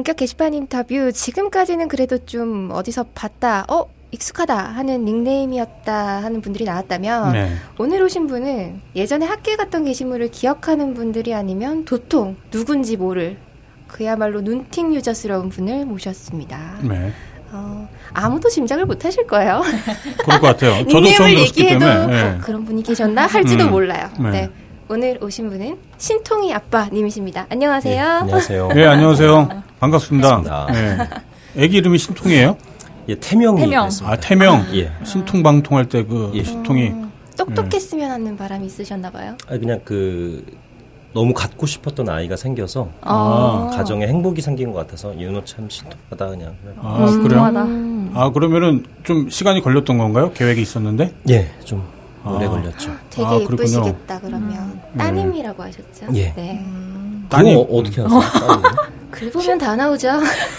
본격 게시판 인터뷰 지금까지는 그래도 좀 어디서 봤다. 어 익숙하다 하는 닉네임이었다 하는 분들이 나왔다면 네. 오늘 오신 분은 예전에 학교에 갔던 게시물을 기억하는 분들이 아니면 도통 누군지 모를 그야말로 눈팅 유저스러운 분을 모셨습니다. 네. 어, 아무도 짐작을 못 하실 거예요. 그럴 것 같아요. 저도 처음 얘기해도 때문에. 네. 어, 그런 분이 계셨나 할지도 음, 몰라요. 네. 네. 오늘 오신 분은 신통이 아빠님이십니다. 안녕하세요. 예, 안녕하세요. 네, 안녕하세요. 반갑습니다. 반갑습니다. 네. 애기 이름이 신통이에요? 예, 태명이 태명. 아, 태명. 예. 신통 방통할 때그 예. 신통이. 음, 똑똑했으면 하는 바람이 있으셨나 봐요. 아 그냥 그 너무 갖고 싶었던 아이가 생겨서 어. 가정에 행복이 생긴 것 같아서 윤호 참 신통하다 그냥. 아, 음, 그래요? 음, 아, 그러면은 좀 시간이 걸렸던 건가요? 계획이 있었는데? 예, 좀 오래 아. 걸렸죠. 되게 아. 예쁘시겠다 그러면 따님이라고 하셨죠? 예. 네. 따님. 그거 어, 떻게 하세요? 보면 다 나오죠.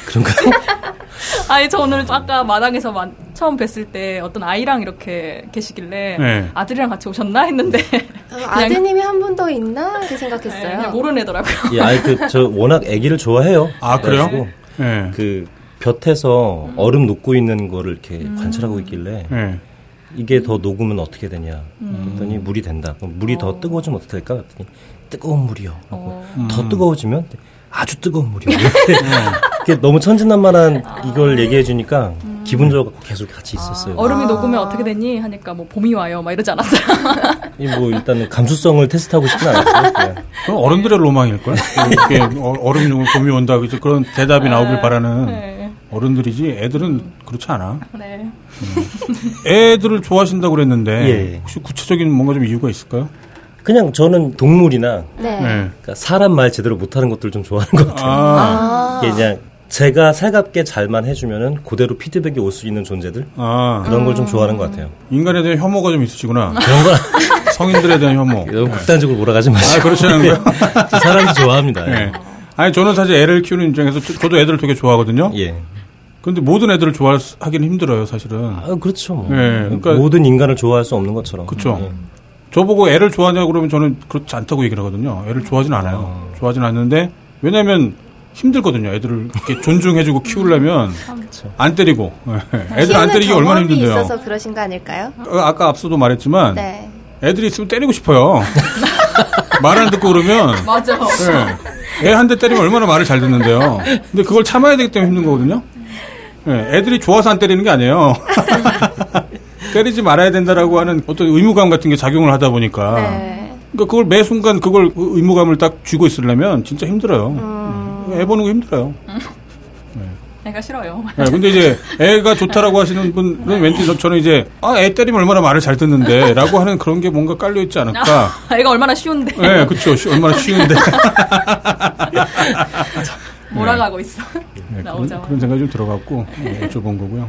그런가요? 아니 저 오늘 아까 마당에서 만- 처음 뵀을 때 어떤 아이랑 이렇게 계시길래 네. 아들이랑 같이 오셨나 했는데 어, 아드님이 한 분 더 있나 이렇게 네, 생각했어요. 그냥 모르는 애더라고요. 예, 아이 그저 워낙 아기를 좋아해요. 아, 그래요? 네. 그 볕에서 얼음 녹고 있는 거를 이렇게 관찰하고 있길래 네. 이게 더 녹으면 어떻게 되냐 그랬더니 물이 된다. 그럼 물이 더 뜨거워지면 어떻게 될까? 그랬더니 뜨거운 물이요. 하고 어. 더 뜨거워지면 아주 뜨거운 물이요. 이렇게 이게 너무 천진난만한 이걸 얘기해 주니까 기분 좋아갖고 계속 같이 있었어요. 얼음이 아. 녹으면 어떻게 되니 하니까 뭐 봄이 와요 막 이러지 않았어요. 이뭐 일단은 감수성을 테스트하고 싶진 않았어요. 그냥. 그럼 어른들의 로망일걸? 이렇게 어- 얼음이 녹으면 봄이 온다. 그래서 그런 대답이 나오길 바라는 네. 어른들이지 애들은 그렇지 않아. 네. 애들을 좋아하신다고 그랬는데 예. 혹시 구체적인 뭔가 좀 이유가 있을까요? 그냥 저는 동물이나 네. 그러니까 사람 말 제대로 못하는 것들 좀 좋아하는 것 같아요. 아, 아. 이게 그냥 제가 살갑게 잘만 해주면은 그대로 피드백이 올 수 있는 존재들 아, 그런 걸 좀 좋아하는 것 같아요. 인간에 대한 혐오가 좀 있으시구나. 그런 건 성인들에 대한 혐오. 너무 극단적으로 몰아가지 마시고. 아, 그렇지 않은가요? 저 사람도 좋아합니다. 네. 아니, 저는 사실 애를 키우는 입장에서 저- 저도 애들을 되게 좋아하거든요. 예. 근데 모든 애들을 좋아하기는 힘들어요, 사실은. 아, 그렇죠. 뭐. 네, 그러니까- 모든 인간을 좋아할 수 없는 것처럼. 그쵸. 예. 저보고 애를 좋아하냐고 그러면 저는 그렇지 않다고 얘기를 하거든요. 애를 좋아하진 않아요. 좋아하진 않는데, 왜냐면 힘들거든요. 애들을 이렇게 존중해주고 키우려면 안 때리고. 애들 안 때리기 얼마나 힘든데요. 있어서 그러신 거 아닐까요? 어, 아까 앞서도 말했지만, 네. 애들이 있으면 때리고 싶어요. 말 안 듣고 그러면, 맞아. 네. 애한 대 때리면 얼마나 말을 잘 듣는데요. 근데 그걸 참아야 되기 때문에 힘든 거거든요. 네, 애들이 좋아서 안 때리는 게 아니에요. 때리지 말아야 된다라고 하는 어떤 의무감 같은 게 작용을 하다 보니까. 네. 그러니까 그걸 매 순간 그걸 그 의무감을 딱 쥐고 있으려면 진짜 힘들어요. 음. 애 보는 거 힘들어요. 내가 싫어요. 네, 근데 이제 애가 좋다라고 하시는 분은 왠지 저- 저는 이제 아, 애 때리면 얼마나 말을 잘 듣는데 라고 하는 그런 게 뭔가 깔려 있지 않을까. 애가 얼마나 쉬운데 네, 그쵸. 쉬- 얼마나 쉬운데. 몰아가고 있어. 네, 그런, 나오자마자. 그런 생각이 좀 들어갔고 네, 여쭤본 거고요.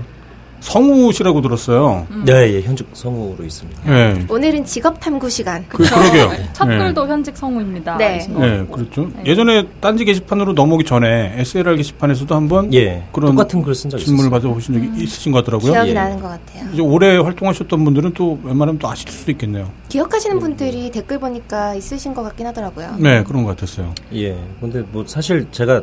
성우 씨라고 들었어요. 네, 예, 현직 성우로 있습니다. 네. 오늘은 직업 탐구 시간. 그, 그러게요. 첫 글도 현직 성우입니다. 네. 네, 그렇죠. 예전에 딴지 게시판으로 넘어오기 전에 SLR 게시판에서도 한번 예, 그런 똑같은 글 쓴 적 질문을. 받아보신 적이 있으신 것 같더라고요. 기억이 예. 나는 것 같아요. 이제 오래 활동하셨던 분들은 또 웬만하면 또 아실 수도 있겠네요. 기억하시는 분들이 댓글 보니까 있으신 것 같긴 하더라고요. 네, 그런 것 같았어요. 예, 근데 뭐 사실 제가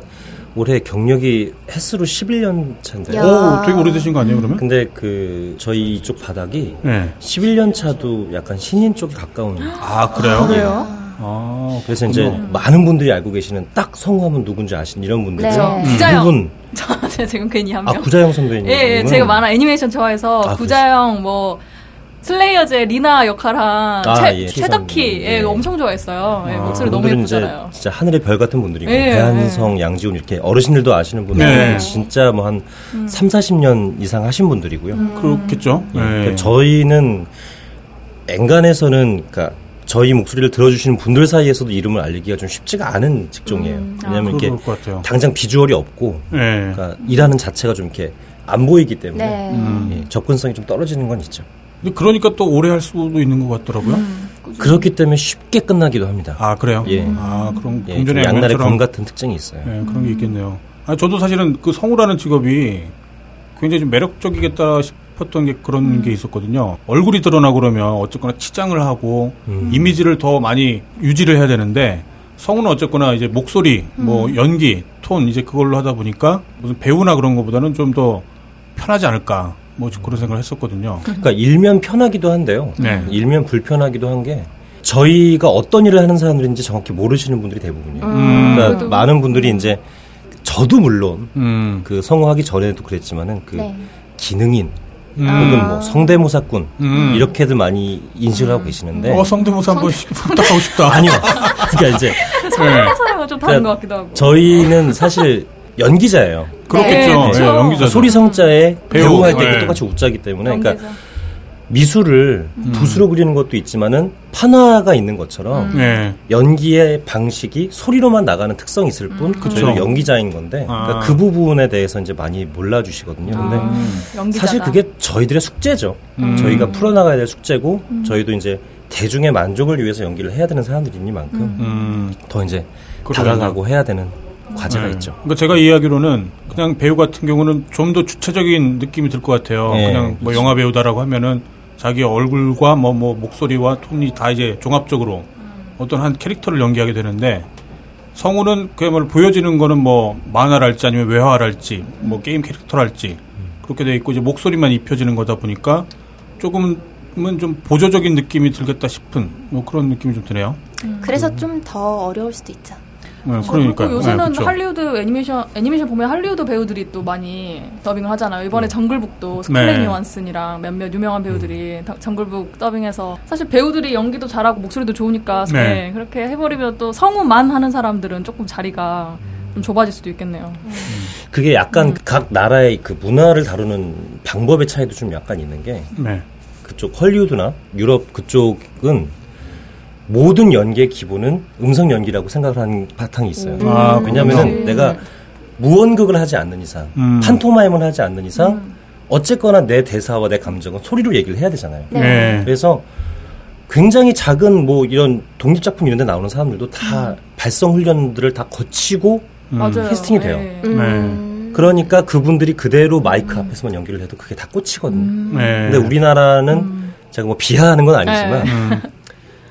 올해 경력이 횟수로 11년 차인데요. 야. 오, 되게 오래되신 거 아니에요, 그러면? 근데 그 저희 이쪽 바닥이 네. 11년 차도 약간 신인 쪽에 가까운. 아, 그래요? 그래요? 아, 그래서 이제. 많은 분들이 알고 계시는 딱 성우하면 누군지 아시는 이런 분들. 네. 저 구자영. 분 저 제가 지금 괜히 한아 명. 구자영 선배님. 예, 예, 제가 만화 애니메이션 좋아해서 아, 구자영 뭐 슬레이어즈의 리나 역할한 아, 최, 예, 최덕희 예, 예. 엄청 좋아했어요. 예, 아, 목소리 너무 예쁘잖아요. 진짜 하늘의 별 같은 분들이고 예, 배한성, 양지훈 이렇게 어르신들도 아시는 분들 네. 진짜 뭐한 3, 40년 이상 하신 분들이고요. 그렇겠죠. 예, 네. 그러니까 저희는 엔간에서는 그러니까 저희 목소리를 들어주시는 분들 사이에서도 이름을 알리기가 좀 쉽지가 않은 직종이에요. 음, 아. 왜냐하면 이게 같아요. 당장 비주얼이 없고 네. 그러니까 일하는 자체가 좀 이렇게 안 보이기 때문에 네. 음. 예, 접근성이 좀 떨어지는 건 있죠. 근데 그러니까 또 오래 할 수도 있는 것 같더라고요. 음. 그렇기 때문에 쉽게 끝나기도 합니다. 아, 그래요? 예. 아, 그럼 예, 좀 동전의 양날의 검 같은 특징이 있어요. 네, 그런 게 있겠네요. 아, 저도 사실은 그 성우라는 직업이 굉장히 좀 매력적이겠다 싶었던 게 그런 게 있었거든요. 얼굴이 드러나고 그러면 어쨌거나 치장을 하고 음. 이미지를 더 많이 유지를 해야 되는데 성우는 어쨌거나 이제 목소리, 뭐 연기, 톤 이제 그걸로 하다 보니까 무슨 배우나 그런 것보다는 좀 더 편하지 않을까 뭐 그런 생각을 했었거든요. 그러니까 일면 편하기도 한데요. 네. 일면 불편하기도 한 게 저희가 어떤 일을 하는 사람들인지 정확히 모르시는 분들이 대부분이에요. 음. 그러니까 그래도- 많은 분들이 이제 저도 물론 음. 그 성우하기 전에도 그랬지만은 그 네. 기능인 음. 혹은 뭐 성대모사꾼 음. 이렇게들 많이 인식을 하고 계시는데 어 성대모사 한번 시- 부탁하고 싶다. 아니요. 그러니까 이제 네. 사랑은 좀 다른 그러니까 것 같기도 하고. 저희는 사실 연기자예요. 그렇겠죠. 네, 그쵸. 예, 연기자. 소리 성자에 배우. 배우 할때 네. 똑같이 웃자기 때문에 그러니까 연기자. 미술을 붓으로 그리는 것도 있지만은 판화가 있는 것처럼 네. 연기의 방식이 소리로만 나가는 특성이 있을 뿐 그쵸. 저희는 연기자인 건데 아. 그러니까 그 부분에 대해서 이제 많이 몰라주시거든요. 근데 아. 사실 그게 저희들의 숙제죠. 음. 저희가 풀어나가야 될 숙제고 저희도 이제 대중의 만족을 위해서 연기를 해야 되는 사람들이니만큼 음. 더 이제. 다가가고 해야 되는 과제가 네. 있죠. 그러니까 제가 이해하기로는 그냥 배우 같은 경우는 좀 더 주체적인 느낌이 들 것 같아요. 네, 그냥 뭐 영화 배우다라고 하면은 자기 얼굴과 뭐, 뭐 목소리와 톤이 다 이제 종합적으로 어떤 한 캐릭터를 연기하게 되는데 성우는 그야말로 보여지는 거는 뭐 만화랄지 아니면 외화랄지 뭐 게임 캐릭터랄지 그렇게 돼 있고 이제 목소리만 입혀지는 거다 보니까 조금은 좀 보조적인 느낌이 들겠다 싶은 뭐 그런 느낌이 좀 드네요. 그래서 좀 더 어려울 수도 있죠. 네, 그리고 그러니까요. 요새는 네. 할리우드 애니메이션 애니메이션 보면 할리우드 배우들이 또 많이 더빙을 하잖아요. 이번에 정글북도 스칼렛 네. 요한슨이랑 몇몇 유명한 배우들이 더- 정글북 더빙해서 사실 배우들이 연기도 잘하고 목소리도 좋으니까 네. 네, 그렇게 해버리면 또 성우만 하는 사람들은 조금 자리가 좀 좁아질 수도 있겠네요. 그게 약간 음. 각 나라의 그 문화를 다루는 방법의 차이도 좀 약간 있는 게 네. 그쪽 헐리우드나 유럽 그쪽은 모든 연기의 기본은 음성 연기라고 생각을 하는 바탕이 있어요. 아, 왜냐하면 그렇구나. 내가 무언극을 하지 않는 이상, 음. 판토마임을 하지 않는 이상, 어쨌거나 내 대사와 내 감정은 소리로 얘기를 해야 되잖아요. 네. 네. 그래서 굉장히 작은 뭐 이런 독립작품 이런 데 나오는 사람들도 다 발성 훈련들을 다 거치고 음. 캐스팅이 돼요. 네. 음. 그러니까 그분들이 그대로 마이크 앞에서만 연기를 해도 그게 다 꽂히거든요. 네. 근데 우리나라는 제가 뭐 비하하는 건 아니지만 네. 음.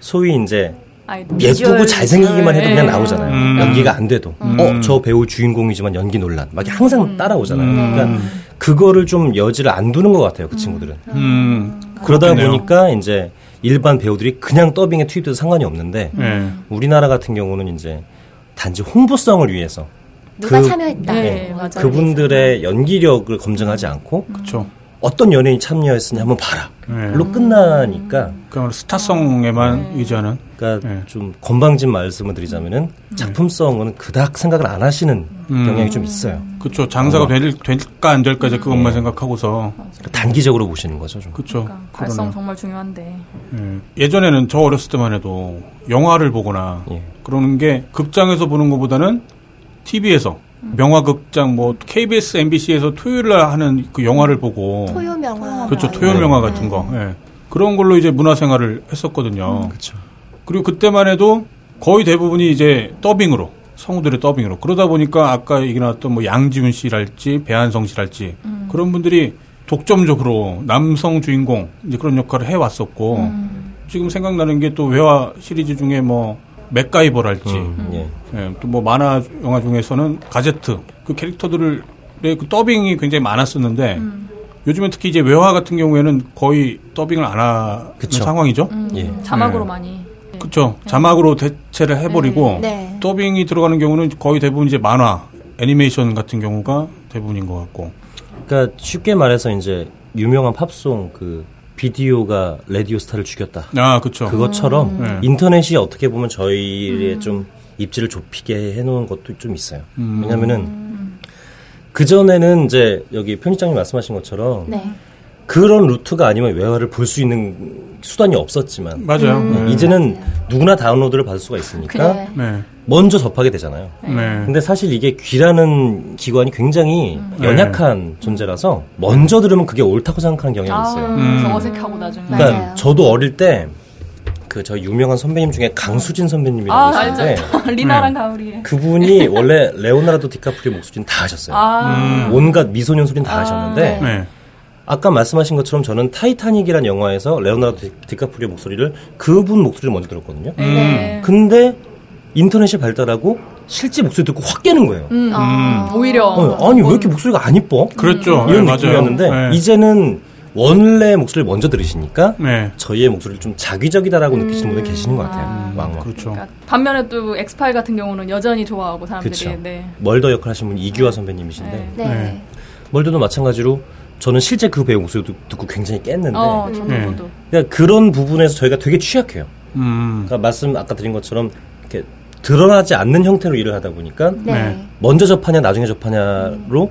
소위 이제 아이돌. 예쁘고. 잘생기기만 해도 그냥 네. 나오잖아요. 음. 연기가 안 돼도 어저 배우 주인공이지만 연기 논란 막 항상 따라오잖아요. 음. 그러니까 그거를 좀 여지를 안 두는 것 같아요. 그 친구들은. 음. 그러다 그렇겠네요. 보니까 이제 일반 배우들이 그냥 더빙에 투입돼도 상관이 없는데 네. 우리나라 같은 경우는 이제 단지 홍보성을 위해서 누가 그- 참여했다. 네. 이런 그분들의 연기력을 검증하지 않고 그렇죠. 어떤 연예인이 참여했으니 한번 봐라. 네. 별로 끝나니까 그야말로 스타성에만 의지하는. 그러니까 네. 좀 건방진 말씀을 드리자면은 작품성은 그닥 생각을 안 하시는 음. 경향이 좀 있어요. 그렇죠. 장사가 어. 될, 될까 안 될까 이제 그것만 생각하고서. 그러니까 단기적으로 보시는 거죠. 좀. 그렇죠. 그러니까 발성 그러네요. 정말 중요한데. 예. 예전에는 저 어렸을 때만 해도 영화를 보거나 예. 그러는 게 극장에서 보는 것보다는 TV에서 명화극장 뭐 KBS, MBC에서 토요일 날 하는 그 영화를 보고 토요 명화. 그렇죠. 뭐 토요 명화 거. 같은 거. 예. 그런 걸로 이제 문화생활을 했었거든요. 그렇죠. 그리고 그때만 해도 거의 대부분이 이제 더빙으로 성우들의 더빙으로 그러다 보니까 아까 얘기 나왔던 뭐 양지훈 씨랄지 배한성 씨랄지 그런 분들이 독점적으로 남성 주인공 이제 그런 역할을 해왔었고 지금 생각나는 게 또 외화 시리즈 중에 뭐 맥가이버랄지 음, 예. 또뭐 만화 영화 중에서는 가제트 그 캐릭터들의 그 더빙이 굉장히 많았었는데 요즘엔 특히 이제 외화 같은 경우에는 거의 더빙을 안 하는 그쵸. 상황이죠. 음, 예. 자막으로 네. 많이. 그렇죠. 자막으로 대체를 해버리고 네. 더빙이 들어가는 경우는 거의 대부분 이제 만화, 애니메이션 같은 경우가 대부분인 것 같고. 그러니까 쉽게 말해서 이제 유명한 팝송 그 비디오가 라디오 스타를 죽였다. 아, 그렇죠. 그것처럼 네. 인터넷이 어떻게 보면 저희의 좀 입지를 좁히게 해놓은 것도 좀 있어요. 음. 왜냐면은 그 전에는 이제 여기 편집장님 말씀하신 것처럼 네. 그런 루트가 아니면 외화를 볼 수 있는 수단이 없었지만 맞아요. 음. 네. 이제는 누구나 다운로드를 받을 수가 있으니까 그래. 네. 먼저 접하게 되잖아요. 네. 근데 사실 이게 귀라는 기관이 굉장히 네. 연약한 존재라서 먼저 들으면 그게 옳다고 생각하는 경향이 아, 있어요. 음. 어색하고 나중에. 그러니까 맞아요. 저도 어릴 때 그 저 유명한 선배님 중에 강수진 선배님이라고 아, 계시는데 알죠. 리나랑 가우리. 그분이 원래 레오나르도 디카프리오 목소리는 다 하셨어요. 아, 온갖 미소년 소리는 다 아, 하셨는데 네. 아까 말씀하신 것처럼 저는 타이타닉이라는 영화에서 레오나르도 디- 디카프리오 목소리를 그분 목소리를 먼저 들었거든요. 네. 근데 인터넷이 발달하고 실제 목소리 듣고 확 깨는 거예요. 음, 아. 오히려 어, 아니 왜 이렇게 목소리가 안 이뻐? 그랬죠. 이런 네, 느낌이었는데. 네. 이제는 원래 목소리를 먼저 들으시니까 네. 저희의 목소리를 좀 자기적이다라고 느끼시는 분들 계시는 것 같아요. 왕왕. 그렇죠. 그러니까 반면에 또 엑스파일 같은 경우는 여전히 좋아하고 사람들이 그쵸. 네. 멀더 역할 하신 분이 이규화 선배님이신데 네. 네. 멀더도 마찬가지로 저는 실제 그 배우 목소리 듣고 굉장히 깼는데 어, 저도 네. 저도. 그러니까 그런 부분에서 저희가 되게 취약해요. 음. 그러니까 말씀 아까 드린 것처럼 이렇게 드러나지 않는 형태로 일을 하다 보니까 네. 네. 먼저 접하냐 나중에 접하냐로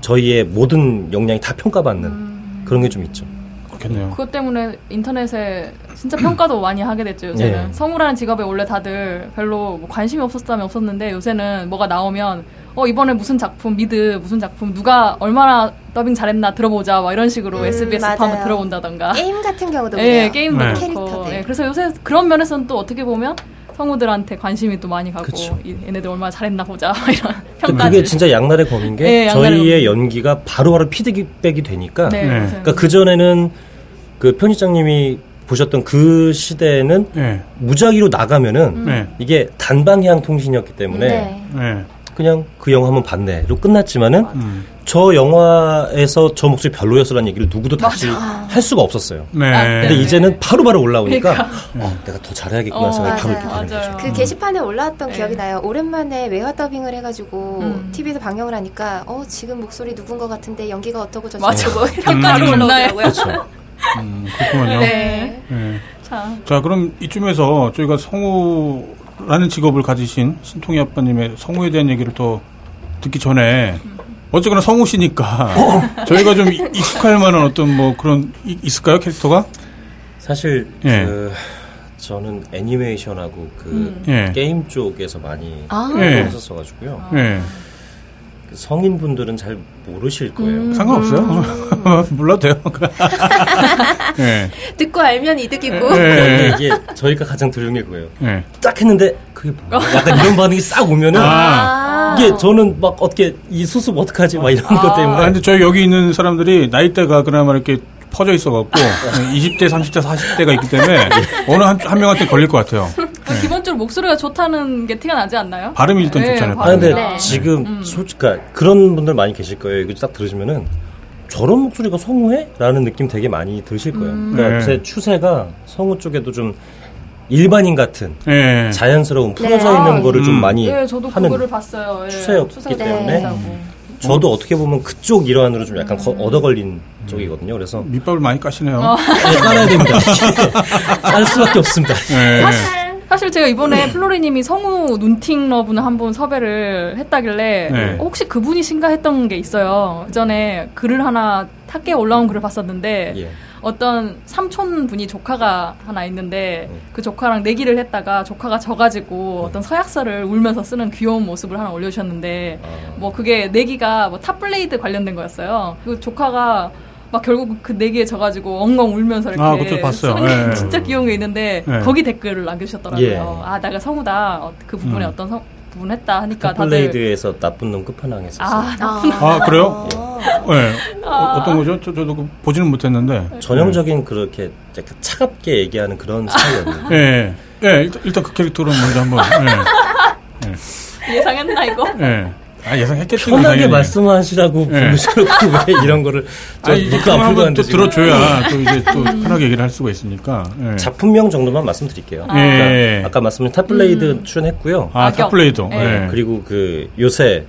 저희의 모든 역량이 다 평가받는 그런 게 좀 있죠. 그렇겠네요. 그것 때문에 인터넷에 진짜 평가도 많이 하게 됐죠 요새는 네. 성우라는 직업에 원래 다들 별로 뭐 관심이 없었다면 없었는데 요새는 뭐가 나오면 어 이번에 무슨 작품 미드 무슨 작품 누가 얼마나 더빙 잘했나 들어보자 막 이런 식으로 음, SBS. 한번 들어본다던가 게임 같은 경우도 예. 게임도 네. 그렇고 캐릭터들. 예, 그래서 요새 그런 면에서는 또 어떻게 보면 성우들한테 관심이 또 많이 가고 그쵸. 이- 얘네들 얼마나 잘했나 보자 이런 평가들 그게 진짜 양날의 검인 게 네, 저희의 연기가 바로바로 피드백이 되니까 네, 네. 그러니까 그 전에는 그 편집장님이 보셨던 그 시대에는 네. 무작위로 나가면은 네. 이게 단방향 통신이었기 때문에 네. 네. 그냥 그 영화 한번 봤네로 끝났지만은 음. 저 영화에서 저 목소리 별로였어라는 얘기를 누구도 다시 할 수가 없었어요. 네. 아, 근데 네. 이제는 바로 바로 올라오니까 그러니까. 어, 내가 더 잘해야겠구나 어, 생각이 바로 맞아요. 이렇게 되는 맞아요. 거죠. 그 게시판에 올라왔던 네. 기억이 나요. 오랜만에 외화 더빙을 해가지고 음. TV에서 방영을 하니까 어 지금 목소리 누군 것 같은데 연기가 어떠고 저쩌고 맞아. 뭐 평가로 평가로 올라요. 올라오더라고요. 그렇죠. 음, 그렇군요. 네. 네. 자 자, 그럼 이쯤에서 저희가 성우 라는 직업을 가지신 신통희 아빠님의 성우에 대한 얘기를 또 듣기 전에 어쨌거나 성우시니까 저희가 좀 이- 익숙할 만한 어떤 뭐 그런 이- 있을까요 캐릭터가? 사실 예. 그 저는 애니메이션하고 그 음. 예. 게임 쪽에서 많이 아. 예. 했었어가지고요. 네. 그 성인분들은 잘 모르실 거예요. 음. 상관없어요. 몰라도 돼요. 네. 듣고 알면 이득이고. 네. 이게 저희가 가장 두려운 게 그거예요. 네. 딱 했는데 그게 뭐야? 약간 이런 반응이 싹 오면은 아. 이게 저는 막 어떻게 이 수습 어떡하지 막 이런 것 때문에 아, 근데 저희 여기 있는 사람들이 나이대가 그나마 이렇게 퍼져 있어갖고 20대, 30대, 40대가 있기 때문에 어느 한, 한 명한테 걸릴 것 같아요. 그 기본적으로 목소리가 좋다는 게 티가 나지 않나요? 발음이 일단 네, 좋잖아요. 아 근데. 네. 지금 음. 솔직히 그러니까 그런 분들 많이 계실 거예요. 이거 딱 들으시면은 저런 목소리가 성우해? 라는 느낌 되게 많이 드실 거예요. 음. 그러니까 네. 제 추세가 성우 쪽에도 좀 일반인 같은 네. 자연스러운 풀어져 네. 있는 거를 좀 음. 많이 예, 저도 하는 그거를 봤어요. 예, 추세였기 때문에 있다고. 저도 어떻게 보면 그쪽 일환으로 좀 약간 거- 음. 얻어 걸린 쪽이거든요. 그래서 밑밥을 많이 까시네요. 어. 네, 깔아야 됩니다. 깔 수밖에 없습니다. 네. 사실 제가 이번에 플로리님이 성우 눈팅 러브는 한분 섭외를 했다길래 네. 어, 혹시 그분이신가 했던 게 있어요. 그 전에 글을 하나 탁에 올라온 글을 봤었는데 예. 어떤 삼촌 분이 조카가 하나 있는데 음. 그 조카랑 내기를 했다가 조카가 져가지고 어떤 서약서를 울면서 쓰는 귀여운 모습을 하나 올려주셨는데 아. 뭐 그게 내기가 뭐 탑블레이드 관련된 거였어요. 그 조카가 막 결국 그 내기에 져가지고 엉엉 울면서 이렇게 아, 그쵸, 봤어요. 네. 진짜 귀여운 게 있는데 네. 거기 댓글을 남겨주셨더라고요. 예. 아 내가 성우다 어, 그 부분에 음. 어떤 성, 부분 했다 하니까 다들 탑블레이드에서 나쁜 놈 끝판왕 했었어요. 아 아, 그래요? 어. 네. 어, 떤 거죠? 저, 저도 그 보지는 못했는데. 전형적인 그렇게 약간 차갑게 얘기하는 그런 스타일이었는데 예. 예, 일단, 일단 그 캐릭터로 먼저 한번. 예상했나 이거? 예. 예. 아, 예상했겠죠. 편하게 당연히. 말씀하시라고 예. 부르시고 왜 이런 거를 저 아, 풀고 한번 또 들어줘야 또 이제 또 편하게 얘기를 할 수가 있으니까. 예. 작품명 정도만 말씀드릴게요. 예. 그러니까 아까 말씀드린 탑블레이드 출연했고요. 아. 예. 예. 그리고 그 요새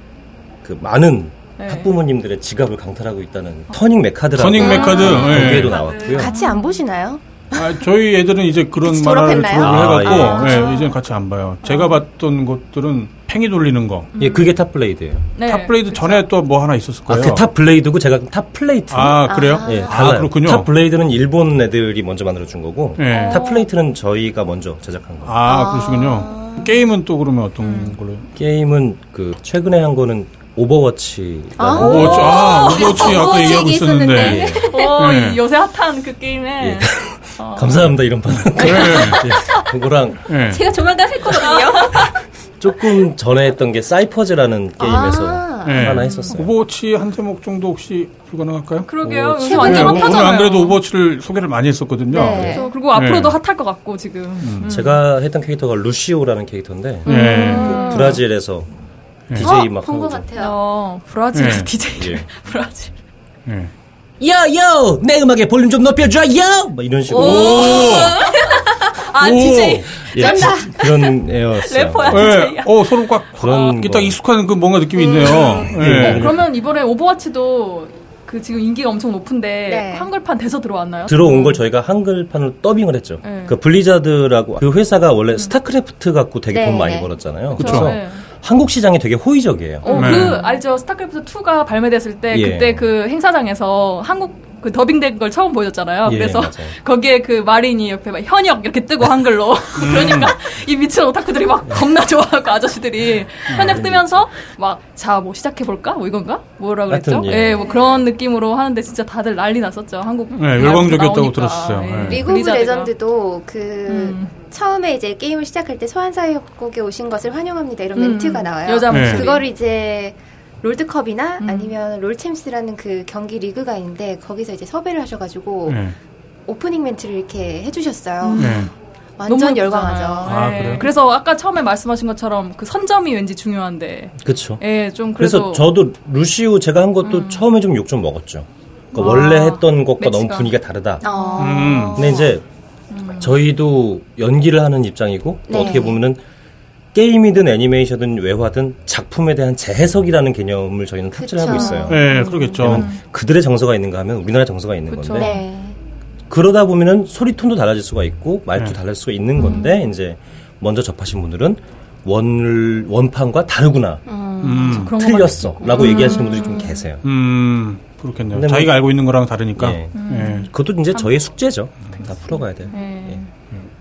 그 많은 네. 학부모님들의 지갑을 강탈하고 있다는 터닝 메카드라고 터닝 메카드. 예. 거기에도 아. 나왔고요. 같이 안 보시나요? 아, 저희 애들은 이제 그런 만화를 졸업했나요? 졸업을 아, 해갖고, 예. 예, 이제는 같이 안 봐요. 제가 봤던 것들은 팽이 돌리는 거. 예, 그게 탑 블레이드예요. 네, 탑 블레이드 그쵸. 전에 또 뭐 하나 있었을 아, 거예요. 그 탑 블레이드고 제가 탑 플레이트. 아, 그래요? 예, 아, 달라요. 그렇군요. 탑 블레이드는 일본 애들이 먼저 만들어 준 거고 예. 탑 플레이트는 저희가 먼저 제작한 거예요. 아, 그러시군요. 게임은 또 그러면 어떤 걸로? 게임은 그 최근에 한 거는 오버워치라는 아. 오버워치, 아, 오버워치 아까 오버워치 얘기하고 있었는데. 얘기했었는데. 어, 네. 이 요새 핫한 그 게임에 예. 감사합니다 이런 반응. 네. 예, 그거랑 예. 제가 조만간 할 거거든요. 조금 전에 했던 게 사이퍼즈라는 게임에서 아. 네. 하나 했었어요. 오버워치 한 대목 정도 혹시 불가능할까요? 그러게요. 최근에 완전 네. 오늘 핫하잖아요. 안 그래도 오버워치를 소개를 많이 했었거든요. 네. 그래서 그리고 앞으로도 네. 핫할 것 같고 지금. 음. 제가 했던 캐릭터가 루시오라는 캐릭터인데 네. 음. 브라질에서 DJ 어, 막 본것 하고 같아요. 어, 브라질에서 네. DJ. 예. 브라질. 네. 야 yo 내 음악에 볼륨 좀 높여줘요 뭐 이런 식으로 아, 오. DJ. 예, 그런 애였어요. 래퍼야. 네. 어, 서로 꽉, 그런 이게 거. 딱 익숙한 그 뭔가 느낌이 있네요. 네. 어, 그러면 이번에 오버워치도 그 지금 인기가 엄청 높은데 네. 한글판 돼서 들어왔나요? 들어온 걸 저희가 한글판으로 더빙을 했죠. 네. 그 블리자드라고 그 회사가 원래 스타크래프트 갖고 되게 네, 돈 많이 네. 벌었잖아요. 네. 한국 시장이 되게 호의적이에요. 어, 네. 그 알죠? 스타크래프트 2가 발매됐을 때 예. 그때 그 행사장에서 한국 그 더빙된 걸 처음 보여줬잖아요. 예, 그래서 맞아요. 거기에 그 마린이 옆에 막 현역 이렇게 뜨고 한글로 음. 그러니까 이 미친 오타쿠들이 막 겁나 좋아하고 아저씨들이 음. 현역 뜨면서 막 자 뭐 시작해 볼까 뭐 이건가 뭐라 그랬죠? 예, 예. 뭐 그런 느낌으로 하는데 진짜 다들 난리 났었죠. 한국 네, 열광적이었다고. 들었었어요. 예. 네. 리그 오브. 레전드도 그 음. 처음에 이제 게임을 시작할 때 소환사의 협곡에 오신 것을 환영합니다 이런 음. 멘트가 나와요. 여자 네. 목소리. 그거를 이제 롤드컵이나 음. 아니면 롤챔스라는 그 경기 리그가 있는데 거기서 이제 섭외를 하셔가지고 네. 오프닝 멘트를 이렇게 해주셨어요. 네. 완전 너무 열광하죠. 예쁘잖아요. 아, 예. 그래요? 그래서 아까 처음에 말씀하신 것처럼 그 선점이 왠지 중요한데, 그렇죠. 예, 좀 그래서 저도 루시우 제가 한 것도 처음에 좀 욕 좀 먹었죠. 그러니까 아, 원래 했던 것과 너무 매치가. 분위기가 다르다. 어. 음. 근데 이제 저희도 연기를 하는 입장이고 또 네. 어떻게 보면은 게임이든 애니메이션이든 외화든 작품에 대한 재해석이라는 개념을 저희는 탑재를 하고. 있어요. 네, 그러겠죠. 그들의 정서가 있는가 하면 우리나라 정서가 있는 그쵸. 건데 네. 그러다 보면은 소리톤도 달라질 수가 있고 말도 네. 달라질 수가 있는 건데 이제 먼저 접하신 분들은 원 원판과 다르구나 음. 그런 것만 틀렸어라고 얘기하시는 분들이 좀 계세요. 음, 그렇겠네요. 뭐- 자기가 알고 있는 거랑 다르니까. 예. 예. 그것도 이제 저희의 숙제죠. 다 풀어가야 돼요. 예. 예.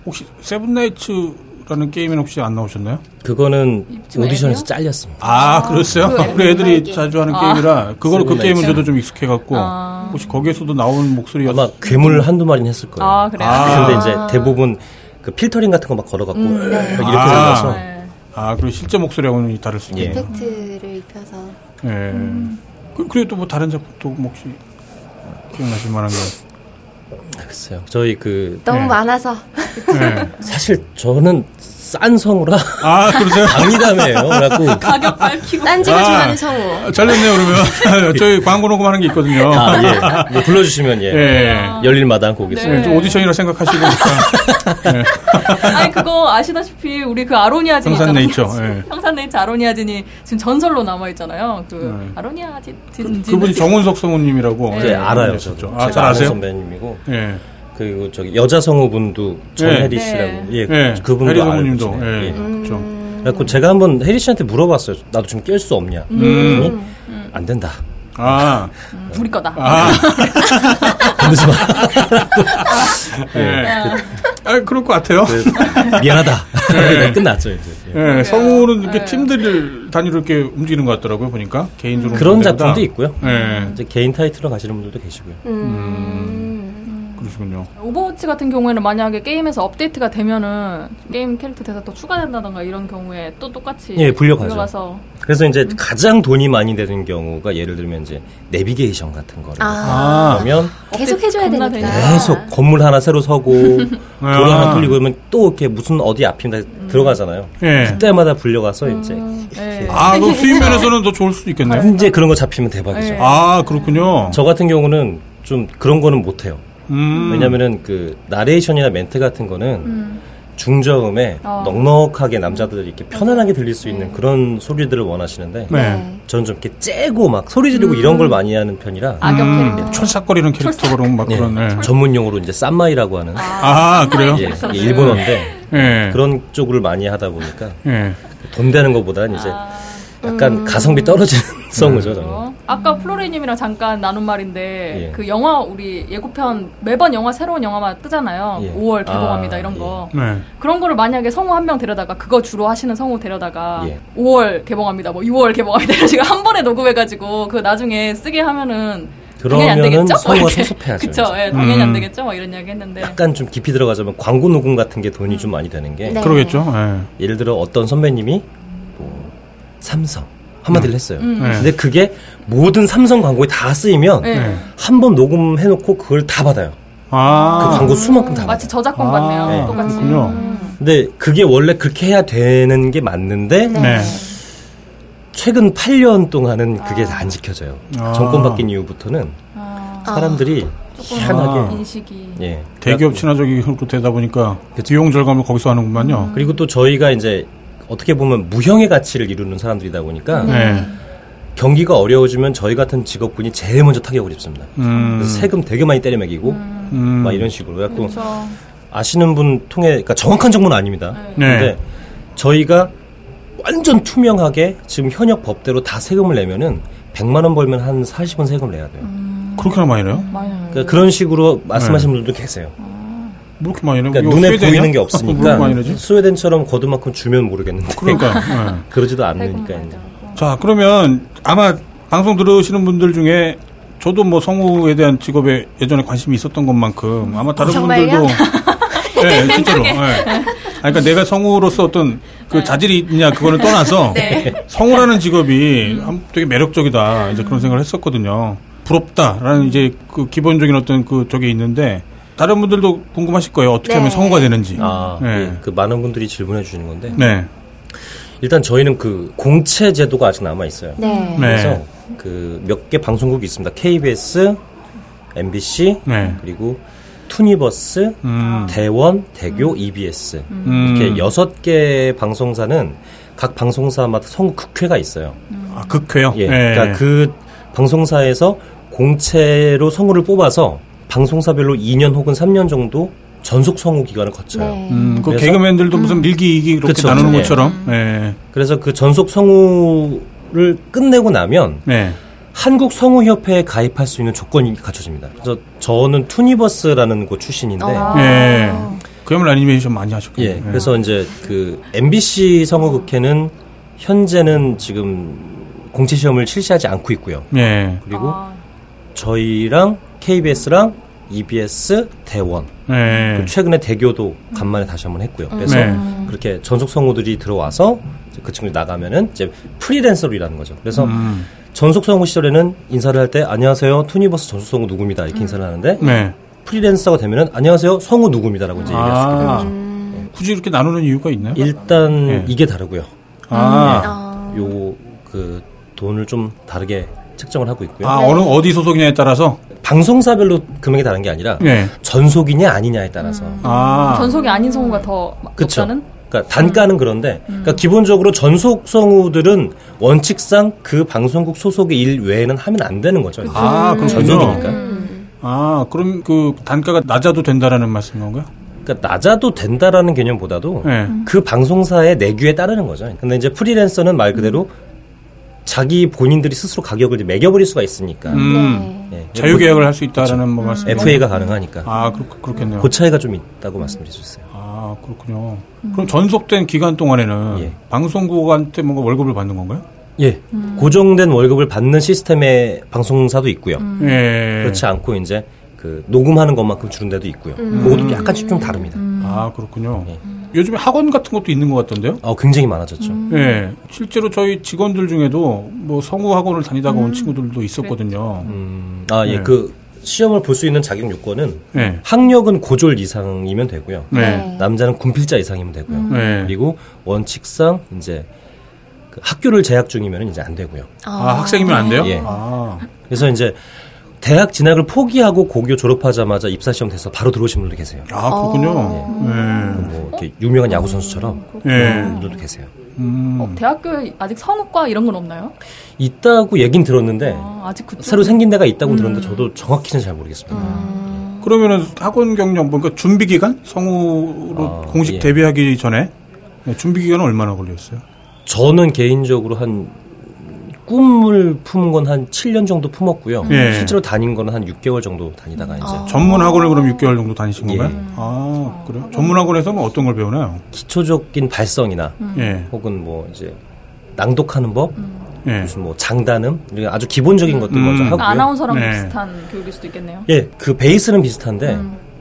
혹시 세븐나이츠라는 게임은 혹시 안 나오셨나요? 그거는 오디션에서? 잘렸습니다. 아, 그랬어요? 그 우리 애들이 게임. 자주 하는 아. 게임이라 그거로 그 게임은. 저도 좀 익숙해갖고 아. 혹시 거기에서도 나오는 목소리가 아마 괴물 한두 마리는 했을 거예요. 아, 그래요? 아. 근데 이제 대부분 그 필터링 같은 거 막 걸어갖고 음, 네. 이렇게 아. 네. 아, 그리고 실제 목소리하고는 다를 수 예. 있겠네요. 이펙트를 입혀서 예. 음. 그, 그리고 또 뭐 다른 작품도 뭐 혹시 기억나실 만한 게. 글쎄요. 저희 그 너무 네. 많아서 예. 사실 저는 싼 성우라 아, 그러세요? 강의담이에요. 그래갖고 가격 밝히고. 딴지가 아. 좋아하는 성우. 아, 잘렸네요, 그러면. 저희 광고 녹음하는 게 있거든요. 아, 예. 뭐 불러주시면 예. 예. 열릴 마당 있어요. 예, 좀 오디션이라 생각하시고. 예. 아니 그거 아시다시피 우리 그 아로니아진 평산네이처. 예. 평산네이처 아로니아진이 지금 전설로 남아 있잖아요. 그 네. 아로니아진 그, 그분이 정운석 성우님이라고. 네. 이제 알아요. 했었죠. 저도. 아, 잘 아세요? 선배님이고 예. 그리고 저기 여자 성우분도 전혜리 네. 씨라고 네. 예, 예. 그분도 해리 성우님도. 계시네요. 예. 예. 그렇죠. 그래갖고 제가 한번 혜리 씨한테 물어봤어요. 나도 좀낄수 없냐? 음. 그랬더니 안 된다. 아. 음, 우리 거다. 아. 건드지 마. 예. 아, 그럴 것 같아요. 그래서 미안하다. 네. 끝났죠 이제. 예. 예, 성우는 이렇게 네. 팀들 단위로 이렇게 움직이는 것 같더라고요, 보니까. 개인적으로. 그런 작품도. 있고요. 예. 이제 개인 타이틀로 가시는 분들도 계시고요. 음. 그러시군요. 오버워치 같은 경우에는 만약에 게임에서 업데이트가 되면은 게임 캐릭터 대사 또 추가된다던가 이런 경우에 또 똑같이 예, 불려가죠. 불려가서 그래서 이제 가장 돈이 많이 되는 경우가 예를 들면 이제 내비게이션 같은 거를 아. 그러면 계속 해줘야 되니까. 되니까. 계속 건물 하나 새로 서고 도로 아. 하나 뚫리고 그러면 또 이렇게 무슨 어디 앞인데 들어가잖아요. 예. 그때마다 불려가서 이제 예. 아, 그 수입 면에서는 더 좋을 수도 있겠네요. 이제 그런 거 잡히면 대박이죠. 네. 아, 그렇군요. 저 같은 경우는 좀 그런 거는 못 해요. 음. 왜냐면은 그 나레이션이나 멘트 같은 거는 음. 중저음에 어. 넉넉하게 남자들이 이렇게 편안하게 들릴 수 있는 그런 소리들을 원하시는데 네. 저는 좀 이렇게 째고 막 소리 지르고 이런 걸 많이 하는 편이라 악역 음, 캐릭터. 촐싹거리는 캐릭터로 막 예, 그런, 예. 전문 용어로 이제 쌈마이라고 하는 아, 그래요? 예, 일본어인데 예. 그런 쪽을 많이 하다 보니까 예. 돈 되는 것보다는 이제 아. 약간 가성비 떨어지는 성우죠 저는. 어? 아까 플로리님이랑 잠깐 나눈 말인데 예. 그 영화 우리 예고편 매번 영화 새로운 영화만 뜨잖아요. 예. 5월 개봉합니다 아, 이런 거. 네. 그런 거를 만약에 성우 한 명 데려다가 그거 주로 하시는 성우 데려다가 예. 5월 개봉합니다. 뭐 6월 개봉합니다. 이런 식으로 한 번에 녹음해가지고 그 나중에 쓰게 하면은 당연히 안 그러면은 되겠죠? 성우가. 섭섭해하죠. 그쵸. 이제. 예, 당연히 안 음. 되겠죠? 막 이런 이야기 했는데. 약간 좀 깊이 들어가자면 광고 녹음 같은 게 돈이 좀 많이 되는 게 네. 그러겠죠. 예. 예를 들어 어떤 선배님이 뭐 삼성 한마디를 했어요. 음. 네. 근데 그게 모든 삼성 광고에 다 쓰이면 네. 네. 한번 녹음해놓고 그걸 다 받아요. 아. 그 광고 수만큼 다 받아요. 마치 저작권 아, 같네요. 네. 똑같이. 그렇군요. 음. 근데 그게 원래 그렇게 해야 되는 게 맞는데 네. 최근 8년 동안은 그게 다안 지켜져요. 아. 정권 바뀐 이후부터는 아, 사람들이 희한하게 아. 인식이. 예. 대기업 친화적으로 되다 보니까 비용 절감을 거기서 하는구만요. 그리고 또 저희가 이제 어떻게 보면 무형의 가치를 이루는 사람들이다 보니까 네. 경기가 어려워지면 저희 같은 직업군이 제일 먼저 타격을 입습니다. 음. 그래서 세금 되게 많이 때려 매기고 음. 막 이런 식으로 갖고 그렇죠. 아시는 분 통해 그러니까 정확한 정보는 아닙니다. 네. 근데 저희가 완전 투명하게 지금 현역 법대로 다 세금을 내면은 100만 원 벌면 한 40원 세금을 내야 돼요. 그렇게나 많이 내요? 많이. 그러니까 그런 식으로 말씀하시는 분들도 계세요. 뭐 이렇게 많이 내요? 그러니까 눈에 스웨덴이야? 보이는 게뭐 이렇게 없으니까 내지? 스웨덴처럼 거두만큼 주면 모르겠는데 그러니까. 네. 그러지도 않으니까. 자, 그러면 아마 방송 들으시는 분들 중에 저도 뭐 성우에 대한 직업에 예전에 관심이 있었던 것만큼 아마 다른? 분들도 네, 진짜로. 네. 아니, 그러니까 내가 성우로서 어떤 그 자질이 있냐 그거는 떠나서 성우라는 직업이 참 되게 매력적이다 이제 그런 생각을 했었거든요. 부럽다라는 이제 그 기본적인 어떤 그 저게 있는데 다른 분들도 궁금하실 거예요. 어떻게 하면 네. 성우가 되는지. 아, 네. 예, 그 많은 분들이 질문해 주시는 건데 네. 일단 저희는 그 공채 제도가 아직 남아 있어요. 네. 네. 그래서 그 몇 개 방송국이 있습니다. KBS, MBC, 네. 그리고 투니버스, 음. 대원, 대교, EBS 음. 이렇게 여섯 개 방송사는 각 방송사마다 성우 극회가 있어요. 아, 극회요? 예, 네. 그러니까 그 방송사에서 공채로 성우를 뽑아서 방송사별로 2년 혹은 3년 정도 전속 성우 기간을 거쳐요. 네. 음, 그 개그맨들도 무슨 밀기 이기 이렇게 그쵸, 나누는 예. 것처럼. 네. 그래서 그 전속 성우를 끝내고 나면 네. 한국 성우협회에 가입할 수 있는 조건이 갖춰집니다. 그래서 저는 투니버스라는 곳 출신인데, 아. 네. 그야말로 애니메이션 많이 하셨군요. 예, 네. 그래서 이제 그 MBC 성우극회는 현재는 지금 공채 시험을 실시하지 않고 있고요. 네. 그리고 아, 저희랑 KBS랑 EBS 대원 네. 최근에 대교도 간만에 다시 한번 했고요. 그래서 네. 그렇게 전속 성우들이 들어와서 그 친구들 나가면은 이제 프리랜서로 일하는 거죠. 그래서 음. 전속 성우 시절에는 인사를 할 때 안녕하세요 투니버스 전속 성우 누구입니다 이렇게 인사를 하는데 네. 프리랜서가 되면은 안녕하세요 성우 누구입니다라고 이제 얘기할 수 있게 되는 아, 거죠. 굳이 이렇게 나누는 이유가 있나요? 일단 예. 이게 다르고요. 아, 아. 요 그 돈을 좀 다르게 책정을 하고 있고요. 아, 어느, 어디 소속이냐에 따라서? 방송사별로 금액이 다른 게 아니라 네. 전속이냐 아니냐에 따라서. 아. 전속이 아닌 성우가 더 그쵸. 높다는? 그러니까 단가는 그런데 그러니까 기본적으로 전속 성우들은 원칙상 그 방송국 소속의 일 외에는 하면 안 되는 거죠. 아, 그렇군요. 전속이니까. 음. 아, 그럼 그 단가가 낮아도 된다라는 말씀인 건가요? 그러니까 낮아도 된다라는 개념보다도 네. 그 방송사의 내규에 따르는 거죠. 근데 이제 프리랜서는 말 그대로 자기 본인들이 스스로 가격을 매겨버릴 수가 있으니까 음. 네. 예. 자유계약을 할 수 있다라는 뭐 말씀. FA가 가능하니까 아, 그렇, 그렇 겠네요. 그 차이가 좀 있다고 말씀드릴 수 있어요. 아, 그렇군요. 그럼 전속된 기간 동안에는 예. 방송국한테 뭔가 월급을 받는 건가요? 예, 고정된 월급을 받는 시스템의 방송사도 있고요. 예. 그렇지 않고 이제 그 녹음하는 것만큼 주는 데도 있고요. 그것도 약간씩 좀 다릅니다. 아, 그렇군요. 예. 요즘에 학원 같은 것도 있는 것 같던데요? 어, 굉장히 많아졌죠. 예. 실제로 저희 직원들 중에도 뭐 성우 학원을 다니다가 온 친구들도 있었거든요. 음, 아, 예, 네. 그 시험을 볼 수 있는 자격 요건은 예. 학력은 고졸 이상이면 되고요. 네. 남자는 군필자 이상이면 되고요. 네. 그리고 원칙상 이제 그 학교를 재학 중이면 이제 안 되고요. 아, 학생이면 안 돼요? 예. 아. 그래서 이제 대학 진학을 포기하고 고교 졸업하자마자 입사 시험 돼서 바로 들어오신 분들 계세요. 아, 그렇군요. 뭐 이렇게 유명한 야구 선수처럼 예. 그런 분들도 계세요. 음. 어, 대학교에 아직 성우과 이런 건 없나요? 있다고 얘긴 들었는데 아, 아직 그쪽? 새로 생긴 데가 있다고 들었는데 저도 정확히는 잘 모르겠습니다. 그러면은 학원 경력, 뭔가 준비 기간? 성우로 아, 공식 예. 데뷔하기 전에 네, 준비 기간은 얼마나 걸렸어요? 저는 개인적으로 한 꿈을 품은 건 한 7년 정도 품었고요. 예. 실제로 다닌 거는 한 6개월 정도 다니다가 이제 전문 학원을 그럼 6개월 정도 다니신 예. 건가요? 아, 그래요? 전문 학원에서는 어떤 걸 배우나요? 기초적인 발성이나 예. 혹은 뭐 이제 낭독하는 법, 예. 무슨 뭐 장단음 이런 아주 기본적인 것들 음. 먼저 그러니까 하고요. 아나운서랑 네. 비슷한 교육일 수도 있겠네요. 예, 그 베이스는 비슷한데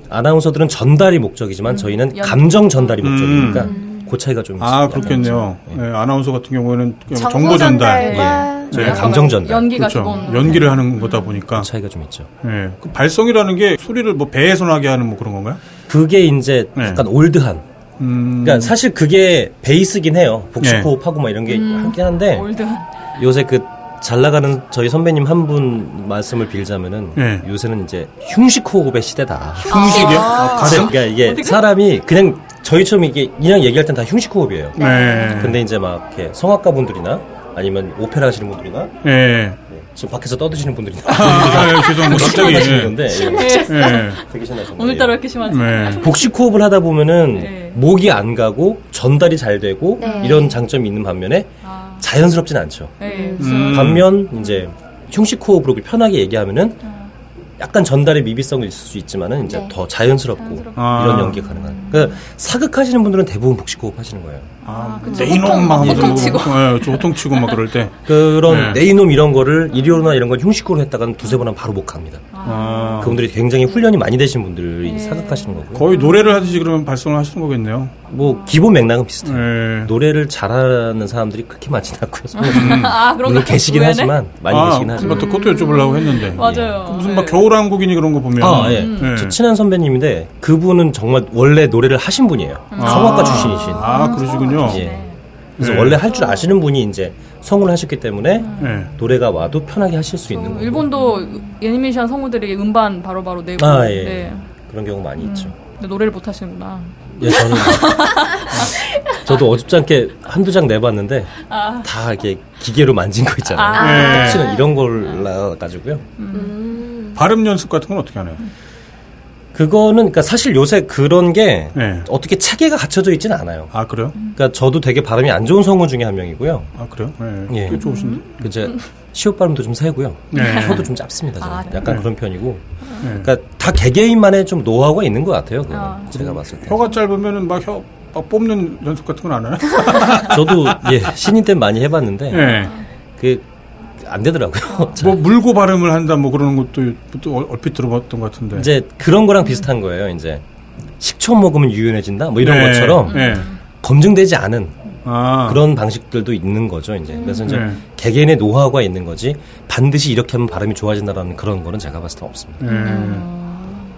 아나운서들은 전달이 목적이지만 저희는 연- 감정 전달이 음. 목적이니까 그 차이가 좀아 있- 그렇겠네요. 예. 예, 아나운서 같은 경우에는 정보 전달, 전달과 예. 네. 감정 전달 연기가 그렇죠. 기본. 연기를 하는 거다 보니까 그 차이가 좀 있죠. 예. 그 발성이라는 게 소리를 뭐 배에서 나게 하는 뭐 그런 건가요? 그게 이제 네. 약간 올드한. 음, 그러니까 사실 그게 베이스긴 해요. 네. 복식 호흡하고 막 이런 게 하긴 한데 올드한. 요새 그 잘 나가는 저희 선배님 한 분 말씀을 빌자면은 네. 요새는 이제 흉식 호흡의 시대다. 흉식이요? 아, 가슴? 그러니까 이게 사람이 그냥 저희처럼 이게 그냥 얘기할 땐 다 흉식 호흡이에요. 네. 근데 이제 막 이렇게 성악가 분들이나 아니면 오페라 하시는 분들이나 예. 지금 밖에서 떠드시는 분들이나 아, 아, 예, 죄송합니다. 갑자기. 하시는 예. 건데 예. 예. 되게 신나셨네. 오늘따라 이렇게 심하지? 네. 복식 호흡을 하다 보면은 네. 목이 안 가고 전달이 잘 되고 네. 이런 장점이 있는 반면에 아, 자연스럽진 않죠. 네, 음. 반면 이제 흉식 호흡으로 편하게 얘기하면은 약간 전달의 미비성이 있을 수 있지만은 이제 네. 더 자연스럽고 자연스럽고. 아. 이런 연기 가 가능한. 그러니까 사극하시는 분들은 대부분 복식호흡 하시는 거예요. 아. 내 이놈 막 호통- 호통치고. 예, 저 호통치고 막 그럴 때. 그런 네. 네이놈 이런 거를 일요나 이런 걸 흉식호흡 했다가는 두세 번 하면 바로 못 갑니다. 아, 그분들이 굉장히 훈련이 많이 되신 분들이 사극하시는 거고요. 거의 노래를 하듯이 그러면 발성을 하시는 거겠네요. 뭐 기본 맥락은 비슷해요. 예. 노래를 잘하는 사람들이 그렇게 많지는 않고요. 아 그런 물론 거 계시긴? 하지만 많이 아, 계시긴 하지만. 그것도 여쭤보려고 했는데. 맞아요. 무슨 네. 막겨 울왕국이니 그런 거 보면. 아, 예. 예. 저 친한 선배님인데 그분은 정말 원래 노래를 하신 분이에요. 성악가 출신이신. 아, 그러시군요. 예. 그래서 네. 원래 할 줄 아시는 분이 이제 성우를 하셨기 때문에 예. 노래가 와도 편하게 하실 수 있는 어, 거고. 일본도 애니메이션 성우들이 음반 바로바로 내고 아, 예. 네. 그런 경우 많이 있죠. 근데 노래를 못 하시는구나. 예, 저는 저도 어줍지 않게 한두 장 내봤는데 아. 다 이렇게 기계로 만진 거 있잖아요. 아. 혹시나 이런 걸 가지고요. 음. 발음 연습 같은 건 어떻게 하나요? 그거는 그러니까 사실 요새 그런 게 네. 어떻게 체계가 갖춰져 있지는 않아요. 아, 그래요? 그러니까 저도 되게 발음이 안 좋은 성우 중에 한 명이고요. 아, 그래요? 예. 예. 꽤 좋으신데. 그제 시옷 발음도 좀 세고요. 네. 혀도 좀 짧습니다. 저는. 아, 네. 약간 네. 그런 편이고. 예. 그러니까 다 개개인만의 좀 노하우가 있는 것 같아요. 그거는. 아. 제가 봤을 때. 혀가 짧으면은 막 혀, 막 뽑는 연습 같은 건안 하나요? 저도 예 신인 때 많이 해봤는데 예. 그 안 되더라고요. 뭐 물고 발음을 한다 뭐 그러는 것도 또 얼- 얼핏 들어봤던 것 같은데. 이제 그런 거랑 비슷한 거예요. 이제 식초 먹으면 유연해진다. 뭐 이런 네. 것처럼 예. 검증되지 않은 아. 그런 방식들도 있는 거죠. 이제 그래서 이제 네. 개개인의 노하우가 있는 거지 반드시 이렇게 하면 발음이 좋아진다라는 그런 거는 제가 봤을 때 없습니다. 예.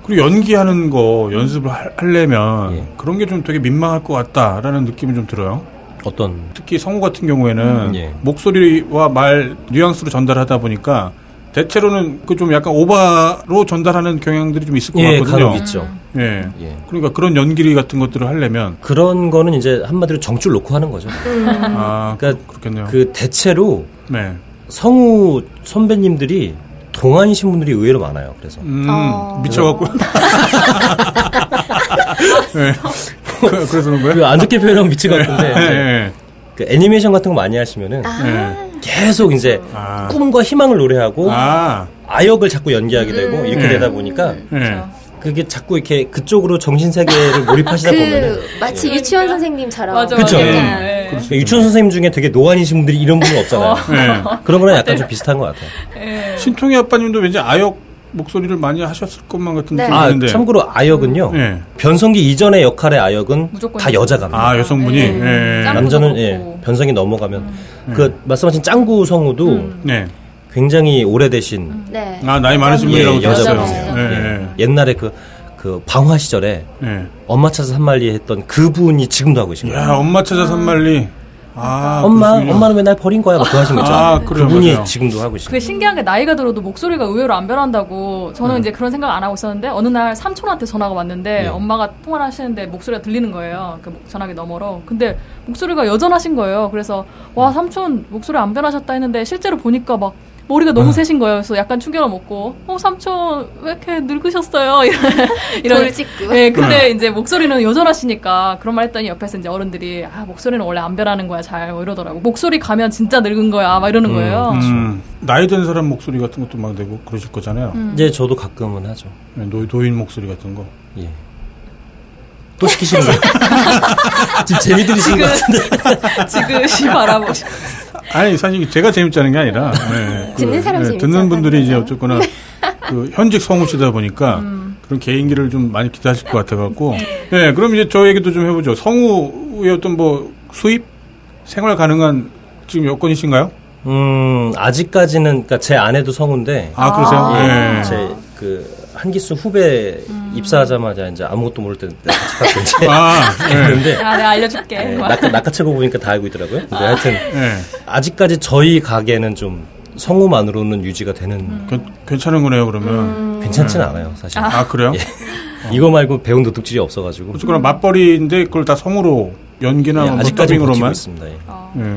그리고 연기하는 거 연습을 하- 하려면 예. 그런 게 좀 되게 민망할 것 같다라는 느낌이 좀 들어요. 어떤 특히 성우 같은 경우에는 음, 예. 목소리와 말 뉘앙스로 전달하다 보니까 대체로는 그 좀 약간 오바로 전달하는 경향들이 좀 있을 것 예 같거든요. 있죠. 예. 예. 그러니까 그런 연기 같은 것들을 하려면 그런 거는 이제 한마디로 정줄 놓고 하는 거죠. 아 그러니까 그렇겠네요. 그 대체로 네. 성우 선배님들이 동안이신 분들이 의외로 많아요. 그래서 음, 어. 미쳐갖고. 네. 그- 그래서 그런 거예요? 그안 좋게 표현하면 미치 같은데 예, 예. 그 애니메이션 같은 거 많이 하시면은 예. 계속 이제 아. 꿈과 희망을 노래하고 아, 아. 역을 자꾸 연기하게 되고 이렇게 네. 되다 보니까 예. 그게 자꾸 이렇게 그쪽으로 정신 세계를 몰입하시다 보면은 그 마치 유치원 선생님처럼 맞아, 그쵸. 음. 네. 유치원 선생님 중에 되게 노안이신 분들이 이런 분은 없잖아요. 예. 그런 거랑 약간 좀 비슷한 것 같아요. 예. 신통희 아빠님도 왠지 아역 목소리를 많이 하셨을 것만 같은 네. 느낌이 아 드는데. 참고로 아역은요. 예. 변성기 이전의 역할의 아역은 무조건 다 여자가. 아, 여성분이. 네. 예. 짱- 남자는. 예, 변성기 넘어가면 음. 그 말씀하신 짱구 성우도 음. 네. 굉장히 오래되신 네. 아, 나이 많으신 예, 분이라고 들었어요. 여자분이세요. 예. 예. 옛날에 그, 그 방화 시절에 예. 엄마 찾아서 한마리 했던 그분이 지금도 하고 계신 거예요. 야, 엄마 찾아 산말리. 아, 엄마, 그러시군요. 엄마는 왜 날 버린 거야? 막 그거 하신 거 있잖아요. 아, 그래요, 그분이 맞아요. 지금도 하고 계신 그게. 신기한 게 나이가 들어도 목소리가 의외로 안 변한다고 저는 음. 이제 그런 생각 안 하고 있었는데 어느 날 삼촌한테 전화가 왔는데 예. 엄마가 통화를 하시는데 목소리가 들리는 거예요. 그 전화기 너머로. 근데 목소리가 여전하신 거예요. 그래서 와 삼촌 목소리 안 변하셨다 했는데 실제로 보니까 막 머리가 너무 세신 거예요. 그래서 약간 충격을 먹고 어 삼촌 왜 이렇게 늙으셨어요? 이런 이런 돌직구. 네, 근데 이제 목소리는 여전하시니까 그런 말 했더니 옆에서 이제 어른들이 아 목소리는 원래 안 변하는 거야 잘 뭐 이러더라고. 목소리 가면 진짜 늙은 거야 막 이러는 거예요. 음, 나이 든 사람 목소리 같은 것도 막 내고 그러실 거잖아요. 이제 저도 가끔은 하죠. 예, 노, 노인 목소리 같은 거. 예. 또 시키시는 거예요? 지금 재미 들으시는 것 같은데. 지그시 바라보시. 아니 사실 제가 재밌자는 게 아니라 예, 듣는 사람 재밌지 듣는 분들이 이제 않다는 어쨌거나 그 현직 성우시다 보니까 그런 개인기를 좀 많이 기대하실 것 같아갖고. 예 그럼 이제 저 얘기도 좀 해보죠. 성우 후에 어떤 뭐 수입? 생활 가능한 지금 여건이신가요? 음, 아직까지는, 그니까 제 아내도 성우인데, 아, 그러세요? 아. 예. 제그 한기수 후배 입사하자마자 이제 아무것도 모를 때 같이 이제 아, 예. 그런데 야, 내가 알려줄게. 네, 막. 낚아, 낚아채고 보니까 다 알고 있더라고요. 근데 하여튼 예. 아직까지 저희 가게는 좀 성우만으로는 유지가 되는 괜- 괜찮은 거네요, 그러면. 괜찮지는 않아요, 사실. 아, 그래요? 예. 이거 말고 배운 도둑질이 없어가지고 어쨌거나 맞벌이인데 그걸 다 성우로 연기나 예, 뭐 아직까지 버티고. 있습니다. 예. 어. 예.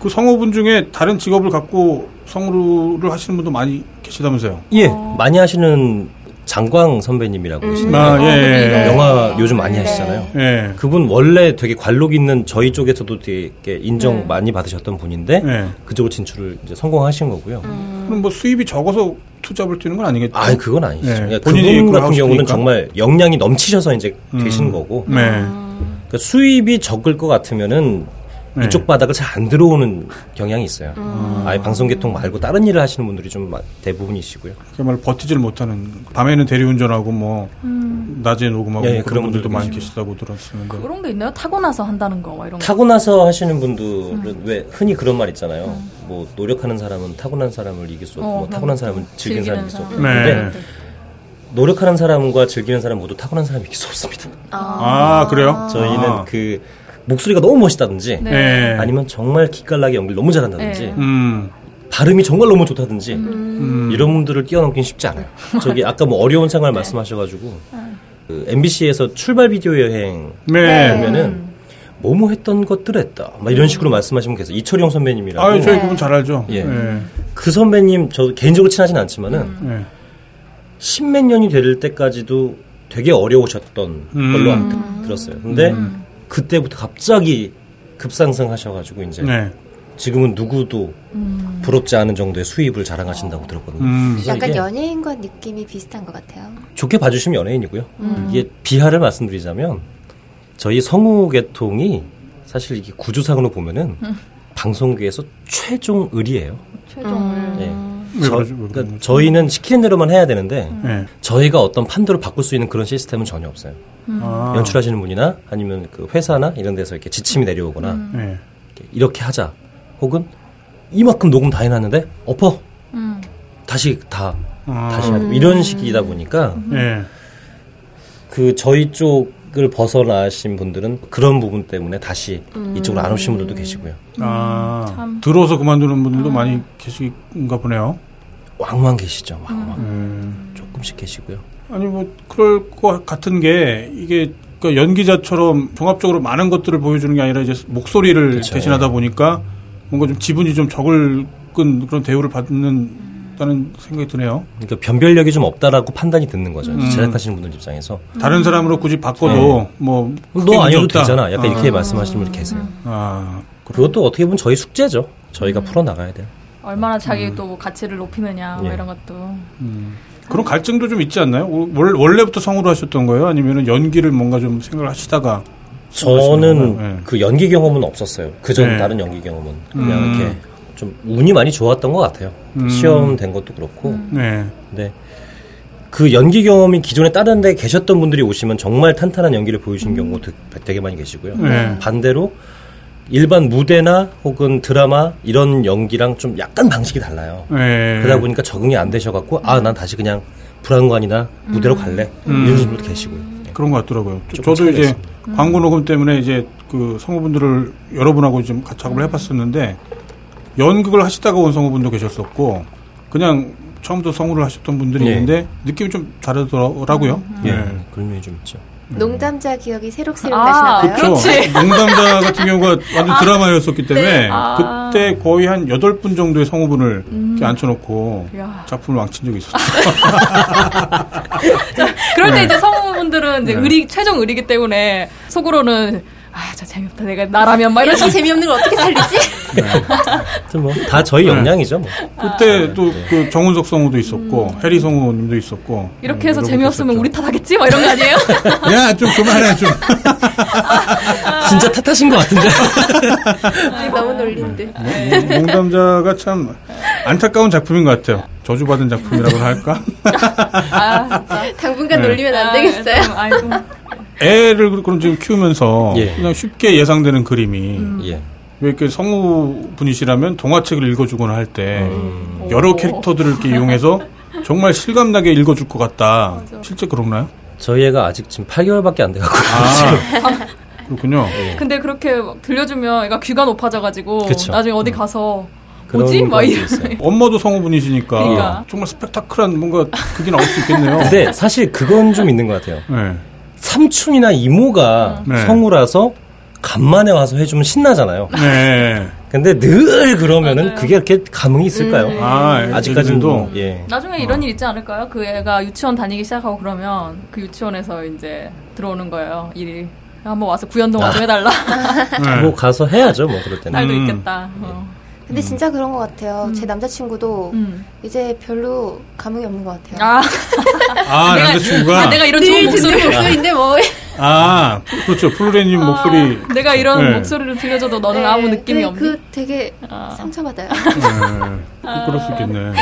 그 성우분 중에 다른 직업을 갖고 성우를 하시는 분도 많이 계시다면서요? 예, 많이 하시는 장광 선배님이라고 계시는데 아, 예, 예. 네. 영화 요즘 많이 하시잖아요. 예. 그분 원래 되게 관록 있는 저희 쪽에서도 되게 인정 네. 많이 받으셨던 분인데 예. 그쪽으로 진출을 이제 성공하신 거고요. 그럼 뭐 수입이 적어서 투잡을 뛰는 건 아니겠죠? 아, 그건 아니죠. 네, 그러니까 본인이 그분 같은 경우는. 정말 역량이 넘치셔서 이제 음. 되신 거고 네. 그러니까 수입이 적을 것 같으면은 네. 이쪽 바닥을 잘 안 들어오는 경향이 있어요. 음. 아예 방송계통 말고 다른 일을 하시는 분들이 좀 마- 대부분이시고요. 정말 버티질 못하는 밤에는 대리운전하고 뭐 낮에 녹음하고 예, 예, 그런 그런 분들도 많이. 계시다고 들었었는데 그런 게 있나요? 타고 나서 한다는 거, 막 이런 거. 타고 나서 하시는 분들은 왜 흔히 그런 말 있잖아요. 뭐 노력하는 사람은 타고난 사람을 이길 수 없고 어, 뭐 타고난 사람은 즐기는 사람을 이길 수 없고. 네. 근데 노력하는 사람과 즐기는 사람 모두 타고난 사람이 이길 수 없습니다. 아, 그래요? 저희는 아. 그 목소리가 너무 멋있다든지 네. 네. 아니면 정말 기깔나게 연기를 너무 잘한다든지 네. 음. 발음이 정말 너무 좋다든지 음. 이런 분들을 뛰어넘긴 쉽지 않아요. 저기 아까 뭐 어려운 생활 말씀하셔가지고 그 MBC에서 출발 비디오 여행 네. 보면은 뭐뭐 했던 것들 했다. 막 이런 식으로 말씀하시면 계세요. 이철용 선배님이라고. 아, 저희 네. 그분 잘 알죠. 예. 예. 그 선배님 저 개인적으로 친하진 않지만은 예. 십몇 년이 될 때까지도 되게 어려우셨던 음. 걸로 들- 들었어요. 근데 그때부터 갑자기 급상승하셔가지고 이제 네. 지금은 누구도 부럽지 않은 정도의 수입을 자랑하신다고 들었거든요. 음. 약간 연예인과 느낌이 비슷한 것 같아요. 좋게 봐주시면 연예인이고요. 이게 비하를 말씀드리자면 저희 성우 계통이 사실 이게 구조상으로 보면은 방송계에서 최종 의리예요. 최종 을. 예. 왜 저, 그러죠? 왜 그러니까? 저희는 시키는 대로만 해야 되는데 예. 저희가 어떤 판도를 바꿀 수 있는 그런 시스템은 전혀 없어요. 아. 연출하시는 분이나 아니면 그 회사나 이런 데서 이렇게 지침이 내려오거나 예. 이렇게 이렇게 하자. 혹은 이만큼 녹음 다 해놨는데 엎어 음. 다시 다 아. 다시 하고 이런 식이다 보니까 예. 그 저희 쪽을 벗어나신 분들은 그런 부분 때문에 다시 이쪽으로 안 오신 분들도 계시고요. 아. 참. 들어서 그만두는 분들도 많이 계신가 보네요. 왕왕 계시죠. 왕왕 음. 조금씩 계시고요. 아니 뭐 그럴 것 같은 게 이게 그 연기자처럼 종합적으로 많은 것들을 보여주는 게 아니라 이제 목소리를 그렇죠. 대신하다 보니까 뭔가 좀 지분이 좀 적을 끈 그런 대우를 받는다는 생각이 드네요. 그러니까 변별력이 좀 없다라고 판단이 드는 거죠. 음. 제작하시는 분들 입장에서 다른 사람으로 굳이 바꿔도 네. 뭐 크게 너 아니어도. 되잖아. 약간 이렇게 아. 말씀하시는 분이 계세요. 아, 그것도 어떻게 보면 저희 숙제죠. 저희가 풀어 나가야 돼요. 얼마나 자기 또 가치를 높이느냐, 뭐 예. 이런 것도. 음. 그런 갈증도 좀 있지 않나요? 월, 원래부터 성우로 하셨던 거예요? 아니면 연기를 뭔가 좀 생각을 하시다가 저는 네. 그 연기 경험은 없었어요. 그전 네. 다른 연기 경험은 그냥 음. 이렇게 좀 운이 많이 좋았던 것 같아요. 음. 시험 된 것도 그렇고. 네. 근데 그 연기 경험이 기존에 다른 데 계셨던 분들이 오시면 정말 탄탄한 연기를 보여주신 경우도 되게 많이 계시고요. 네. 반대로 일반 무대나 혹은 드라마 이런 연기랑 좀 약간 방식이 달라요. 네. 그러다 보니까 적응이 안 되셔갖고 아 난 다시 그냥 불안관이나 무대로 갈래 음. 이런 분들도 계시고요. 그런 것 같더라고요. 저- 저도 이제 있습니다. 광고 녹음 때문에 이제 그 성우분들을 여러분하고 좀 같이 작업을 해봤었는데 연극을 하시다가 온 성우분도 계셨었고 그냥 처음부터 성우를 하셨던 분들이 예. 있는데 느낌이 좀 다르더라고요. 예, 예. 그런 면이 좀 있죠. 농담자 기억이 새록새록 아, 나시나 봐요. 그렇죠. 농담자 같은 경우가 완전 드라마였었기 때문에 네. 아. 그때 거의 한 여덟 분 정도의 성우분을 음. 이렇게 앉혀놓고 야. 작품을 망친 적이 있었어요. 그럴 때 이제 성우분들은 이제 네. 의리, 최종 의리기 때문에 속으로는 아, 저 재미없다. 내가 나라면 막 이런 이렇게 재미없는 걸 어떻게 살리지? 하여튼 뭐다 저희 네. 역량이죠. 뭐. 그때 또그 정운석 성우도 있었고 해리 성우님도 있었고 이렇게 해서 음, 재미없으면 우리 탓하겠지? 막 이런 거 아니에요? 야, 좀 그만해, 좀. 진짜 탓하신 것 같은데. 너무 놀린데. 농- 농담자가 참 안타까운 작품인 것 같아요. 저주받은 작품이라고 할까? 아. 당분간 네. 놀리면 안 아, 되겠어요. 좀, 아이, 좀. 애를 그럼 지금 키우면서 예. 그냥 쉽게 예상되는 그림이 음. 예. 왜 이렇게 성우 분이시라면 동화책을 읽어주거나 할때 음. 여러 오. 캐릭터들을 이렇게 이용해서 정말 실감나게 읽어줄 것 같다. 맞아. 실제 그런가요? 저희 애가 아직 지금 8개월밖에 안 돼가고 아, 그렇군요. 예. 근데 그렇게 막 들려주면 애가 귀가 높아져가지고 그쵸. 나중에 어디 음. 가서 뭐지? 막 것도 이런. 있어요. 엄마도 성우분이시니까 그러니까. 정말 스펙타클한 뭔가 그게 나올 수 있겠네요. 근데 사실 그건 좀 있는 것 같아요. 네. 삼촌이나 이모가 네. 성우라서 간만에 와서 해주면 신나잖아요. 네. 근데 늘 그러면은 맞아요. 그게 이렇게 감흥이 있을까요? 음. 아, 아직까지는 도 예. 나중에 이런 일 있지 않을까요? 그 애가 유치원 다니기 시작하고 그러면 그 유치원에서 이제 들어오는 거예요. 일이 한번 와서 구연동화 좀 해달라. 네. 뭐 가서 해야죠, 뭐 그럴 때는. 딸도 음. 있겠다. 어. 근데 진짜 그런 것 같아요. 음. 제 남자친구도 음. 이제 별로 감흥이 없는 것 같아요. 아, 아, 내가- 남자친구가 아, 내가 이런 좋은 목소리. 목소리인데 뭐. 아, 그렇죠. 플루레님 목소리. 아, 내가 이런 네. 목소리를 들려줘도 너는 네, 아무 느낌이 그, 없니? 그 되게 아. 상처받아요. 네. 그- 그럴 수 있겠네.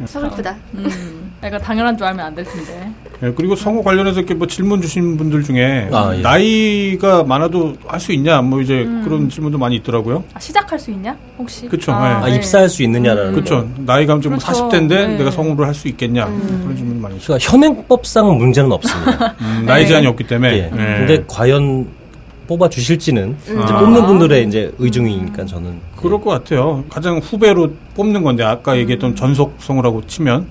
예. 서글프다. 음, 애가 당연한 줄 알면 안 될 텐데. 네, 그리고 성우 관련해서 이렇게 뭐 질문 주신 분들 중에 아, 예. 나이가 많아도 할 수 있냐 뭐 이제 그런 질문도 많이 있더라고요. 아, 시작할 수 있냐? 혹시? 그쵸, 아, 네. 입사할 수 있느냐라는. 거. 그렇죠. 나이가 지금 그렇죠. 40대인데 네. 내가 성우를 할 수 있겠냐 그런 질문 많이 있어요. 그러니까 현행법상 문제는 없습니다. 음, 나이 네. 제한이 없기 때문에. 예. 네. 근데 과연 뽑아 주실지는 이제 아. 뽑는 분들의 이제 의중이니까 저는 그럴 것 같아요. 가장 후배로 뽑는 건데 아까 얘기했던 전속 성우라고 치면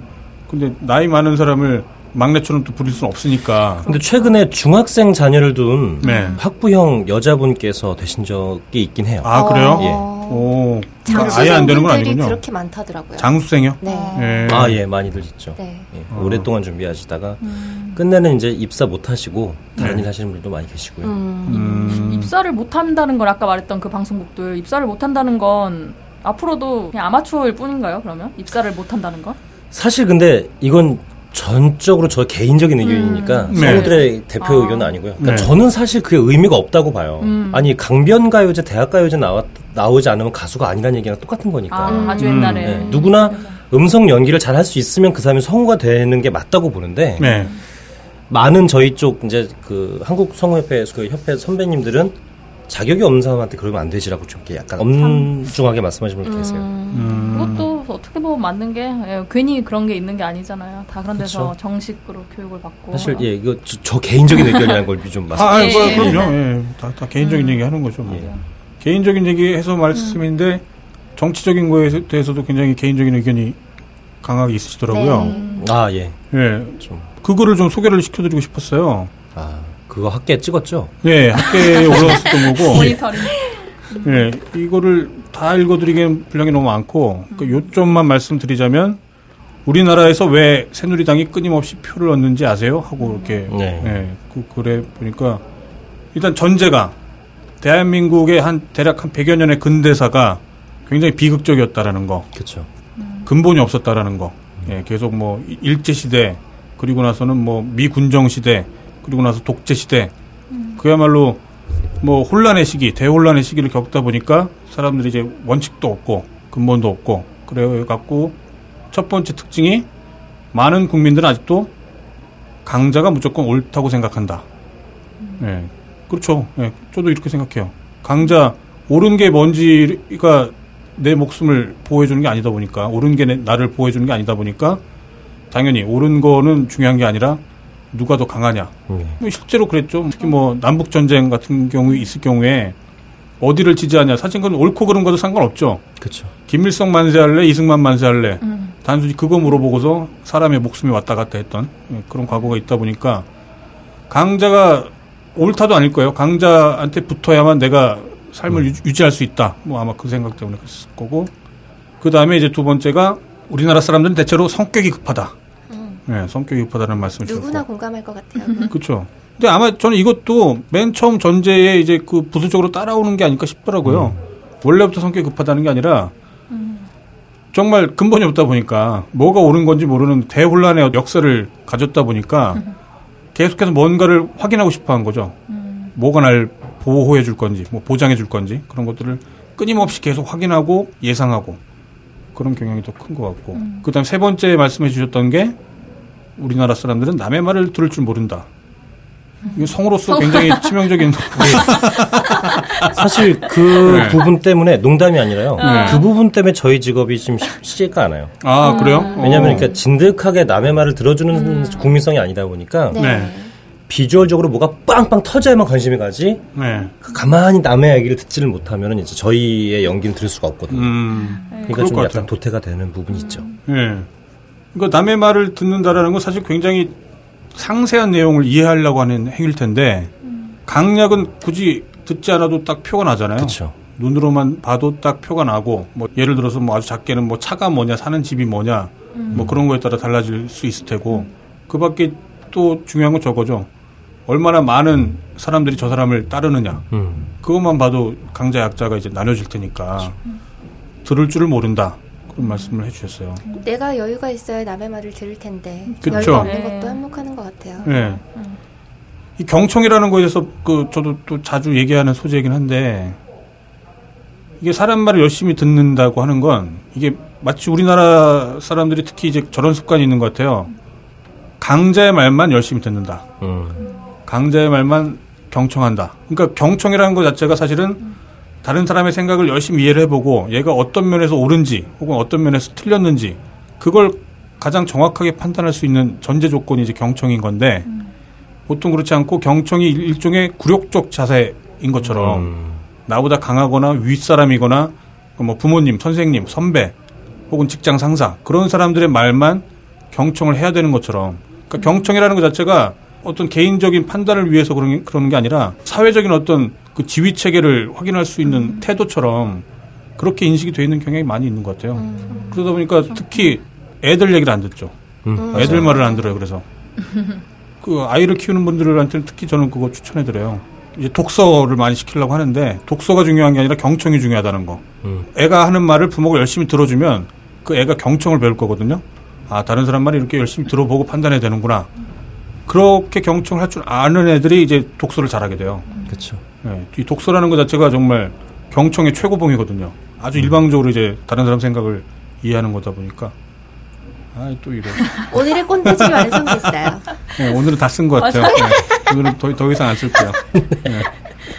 근데 나이 많은 사람을 막내처럼 또 부릴 수는 없으니까. 근데 최근에 중학생 자녀를 둔 네. 학부형 여자분께서 되신 적이 있긴 해요. 아 그래요? 예. 오, 그러니까 아예 안 되는 건 아니군요. 그렇게 많다더라고요. 장수생이요? 네. 예. 아, 예, 많이들 있죠. 네. 예, 어. 오랫동안 준비하시다가 음. 끝내는 이제 입사 못 하시고 다른 네. 일 하시는 분들도 많이 계시고요. 음. 음. 입사를 못 한다는 걸 아까 말했던 그 방송국들 입사를 못 한다는 건 앞으로도 그냥 아마추어일 뿐인가요? 그러면 입사를 못 한다는 건? 사실 근데 이건 전적으로 저 개인적인 의견이니까 네. 성우들의 대표 아. 의견은 아니고요. 그러니까 네. 저는 사실 그게 의미가 없다고 봐요. 음. 아니 강변가요제, 대학가요제 나왔 나오지 않으면 가수가 아니라는 얘기랑 똑같은 거니까. 아, 아주 음. 옛날에. 네, 누구나 음성 연기를 잘 할 수 있으면 그 사람이 성우가 되는 게 맞다고 보는데 네. 많은 저희 쪽 이제 그 한국 성우협회 그 협회 선배님들은 자격이 없는 사람한테 그러면 안 되지라고 좀 이렇게 약간 엄중하게 말씀하시는 분들 계세요. 음. 그것도 어떻게 보면 맞는 게 예, 괜히 그런 게 있는 게 아니잖아요. 다 그런 데서 그쵸. 정식으로 교육을 받고. 사실 예 이거 저, 저 개인적인 의견이라는 걸좀 아, 말씀. 아, 뭐, 예. 그럼요. 예. 다, 다 개인적인 얘기 하는 거죠. 뭐. 예. 개인적인 얘기 해서 말씀인데 정치적인 거에 대해서도 굉장히 개인적인 의견이 강하게 있으시더라고요. 네. 아 예. 예. 좀. 그거를 좀 소개를 시켜드리고 싶었어요. 아 그거 학계 찍었죠? 예, 학계에 올라왔었던 거고. 모니터링. 예, 이거를 다 읽어드리기엔 분량이 너무 많고, 그 요점만 말씀드리자면, 우리나라에서 왜 새누리당이 끊임없이 표를 얻는지 아세요? 하고 이렇게, 네. 예, 그 글에 보니까, 일단 전제가, 대한민국의 한, 대략 한 100여 년의 근대사가 굉장히 비극적이었다라는 거, 그렇죠. 근본이 없었다라는 거, 예, 계속 뭐, 일제 시대, 그리고 나서는 뭐, 미군정 시대, 그리고 나서 독재 시대, 그야말로 뭐 혼란의 시기, 대혼란의 시기를 겪다 보니까 사람들이 이제 원칙도 없고 근본도 없고 그래 갖고 첫 번째 특징이 많은 국민들은 아직도 강자가 무조건 옳다고 생각한다. 예. 그렇죠. 예. 저도 이렇게 생각해요. 강자 옳은 게 뭔지가 내 목숨을 보호해 주는 게 아니다 보니까 옳은 게 내- 나를 보호해 주는 게 아니다 보니까 당연히 옳은 거는 중요한 게 아니라 누가 더 강하냐. 예. 뭐 실제로 그랬죠. 특히 뭐 남북 전쟁 같은 경우 있을 경우에 어디를 지지하냐. 사실 그건 옳고 그른 것도 상관없죠. 그렇죠. 김일성 만세할래, 이승만 만세할래. 음. 단순히 그거 물어보고서 사람의 목숨이 왔다 갔다 했던 예, 그런 과거가 있다 보니까 강자가 옳다도 아닐 거예요. 강자한테 붙어야만 내가 삶을 유- 유지할 수 있다. 뭐 아마 그 생각 때문에 그랬을 거고. 그 다음에 이제 두 번째가 우리나라 사람들은 대체로 성격이 급하다. 예, 성격이 급하다는 말씀을 주셨고. 누구나 공감할 것 같아요. 그렇죠. 근데 아마 저는 이것도 맨 처음 전제에 이제 그 부수적으로 따라오는 게 아닐까 싶더라고요. 원래부터 성격이 급하다는 게 아니라 정말 근본이 없다 보니까 뭐가 옳은 건지 모르는 대혼란의 역사를 가졌다 보니까 계속해서 뭔가를 확인하고 싶어 한 거죠. 뭐가 날 보호해 줄 건지, 뭐 보장해 줄 건지 그런 것들을 끊임없이 계속 확인하고 예상하고 그런 경향이 더 큰 것 같고. 그 다음 세 번째 말씀해 주셨던 게 우리나라 사람들은 남의 말을 들을 줄 모른다. 이게 성으로서 굉장히 치명적인 사실 그 네. 부분 때문에 농담이 아니라요. 네. 그 부분 때문에 저희 직업이 좀 쉽지가 않아요. 아 그래요? 왜냐하면 어. 그러니까 진득하게 남의 말을 들어주는 국민성이 아니다 보니까 네. 네. 비주얼적으로 뭐가 빵빵 터져야만 관심이 가지 네. 가만히 남의 얘기를 듣지를 못하면 이제 저희의 연기는 들을 수가 없거든요. 음. 그러니까 좀것 약간 같아요. 도태가 되는 부분이 있죠. 예. 그러니까 남의 말을 듣는다라는 건 사실 굉장히 상세한 내용을 이해하려고 하는 행위일 텐데 강약은 굳이 듣지 않아도 딱 표가 나잖아요. 그렇죠. 눈으로만 봐도 딱 표가 나고 뭐 예를 들어서 뭐 아주 작게는 뭐 차가 뭐냐 사는 집이 뭐냐 뭐 그런 거에 따라 달라질 수 있을 테고 그밖에 또 중요한 건 저거죠. 얼마나 많은 사람들이 저 사람을 따르느냐 음. 그것만 봐도 강자 약자가 이제 나눠질 테니까 들을 줄을 모른다 말씀을 해주셨어요. 내가 여유가 있어야 남의 말을 들을 텐데 그쵸. 여유가 없는 네. 것도 한몫하는 것 같아요. 예. 이 경청이라는 거에 대해서 그 저도 또 자주 얘기하는 소재이긴 한데 이게 사람 말을 열심히 듣는다고 하는 건 이게 마치 우리나라 사람들이 특히 이제 저런 습관이 있는 것 같아요. 강자의 말만 열심히 듣는다. 음. 강자의 말만 경청한다. 그러니까 경청이라는 것 자체가 사실은 다른 사람의 생각을 열심히 이해를 해보고 얘가 어떤 면에서 옳은지 혹은 어떤 면에서 틀렸는지 그걸 가장 정확하게 판단할 수 있는 전제 조건이 이제 경청인 건데 보통 그렇지 않고 경청이 일- 일종의 굴욕적 자세인 것처럼 음. 나보다 강하거나 윗사람이거나 뭐 부모님, 선생님, 선배 혹은 직장 상사 그런 사람들의 말만 경청을 해야 되는 것처럼 그러니까 경청이라는 것 자체가 어떤 개인적인 판단을 위해서 그런 게, 그러는 게 아니라 사회적인 어떤 그 지위 체계를 확인할 수 있는 태도처럼 그렇게 인식이 돼 있는 경향이 많이 있는 것 같아요. 그러다 보니까 특히 애들 얘기를 안 듣죠. 음. 애들 말을 안 들어요. 그래서 그 아이를 키우는 분들한테는 특히 저는 그거 추천해 드려요. 이제 독서를 많이 시키려고 하는데 독서가 중요한 게 아니라 경청이 중요하다는 거. 음. 애가 하는 말을 부모가 열심히 들어주면 그 애가 경청을 배울 거거든요. 아 다른 사람 말이 이렇게 열심히 들어보고 판단해야 되는구나. 그렇게 경청을 할 줄 아는 애들이 이제 독서를 잘하게 돼요. 그렇죠. 예, 이 독서라는 것 자체가 정말 경청의 최고봉이거든요. 아주 일방적으로 이제 다른 사람 생각을 이해하는 거다 보니까. 아, 또 이래. 오늘의 꼰대질이 완성됐어요. 예, 오늘은 다 쓴 것 같아요. 예, 오늘은 더, 더 이상 안 쓸게요. 예,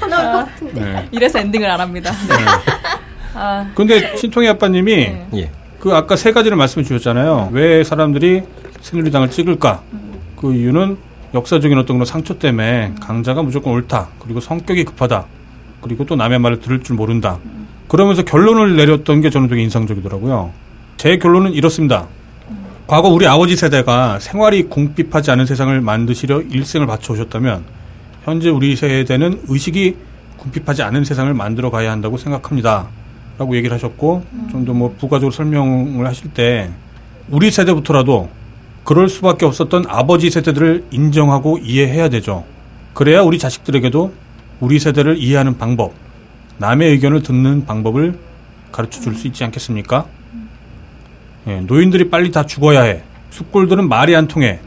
것 같은데. 예, 이래서 엔딩을 안 합니다. 예. 아, 근데 신통희 아빠님이 네. 예. 그 아까 세 가지를 말씀해 주셨잖아요. 왜 사람들이 새누리당을 찍을까? 그 이유는 역사적인 어떤 그런 상처 때문에 강자가 무조건 옳다. 그리고 성격이 급하다. 그리고 또 남의 말을 들을 줄 모른다. 그러면서 결론을 내렸던 게 저는 되게 인상적이더라고요. 제 결론은 이렇습니다. 과거 우리 아버지 세대가 생활이 궁핍하지 않은 세상을 만드시려 일생을 바쳐 오셨다면 현재 우리 세대는 의식이 궁핍하지 않은 세상을 만들어 가야 한다고 생각합니다. 라고 얘기를 하셨고 좀 더 뭐 부가적으로 설명을 하실 때 우리 세대부터라도 그럴 수밖에 없었던 아버지 세대들을 인정하고 이해해야 되죠. 그래야 우리 자식들에게도 우리 세대를 이해하는 방법, 남의 의견을 듣는 방법을 가르쳐 줄 수 있지 않겠습니까? 예, 노인들이 빨리 다 죽어야 해. 숫골들은 말이 안 통해.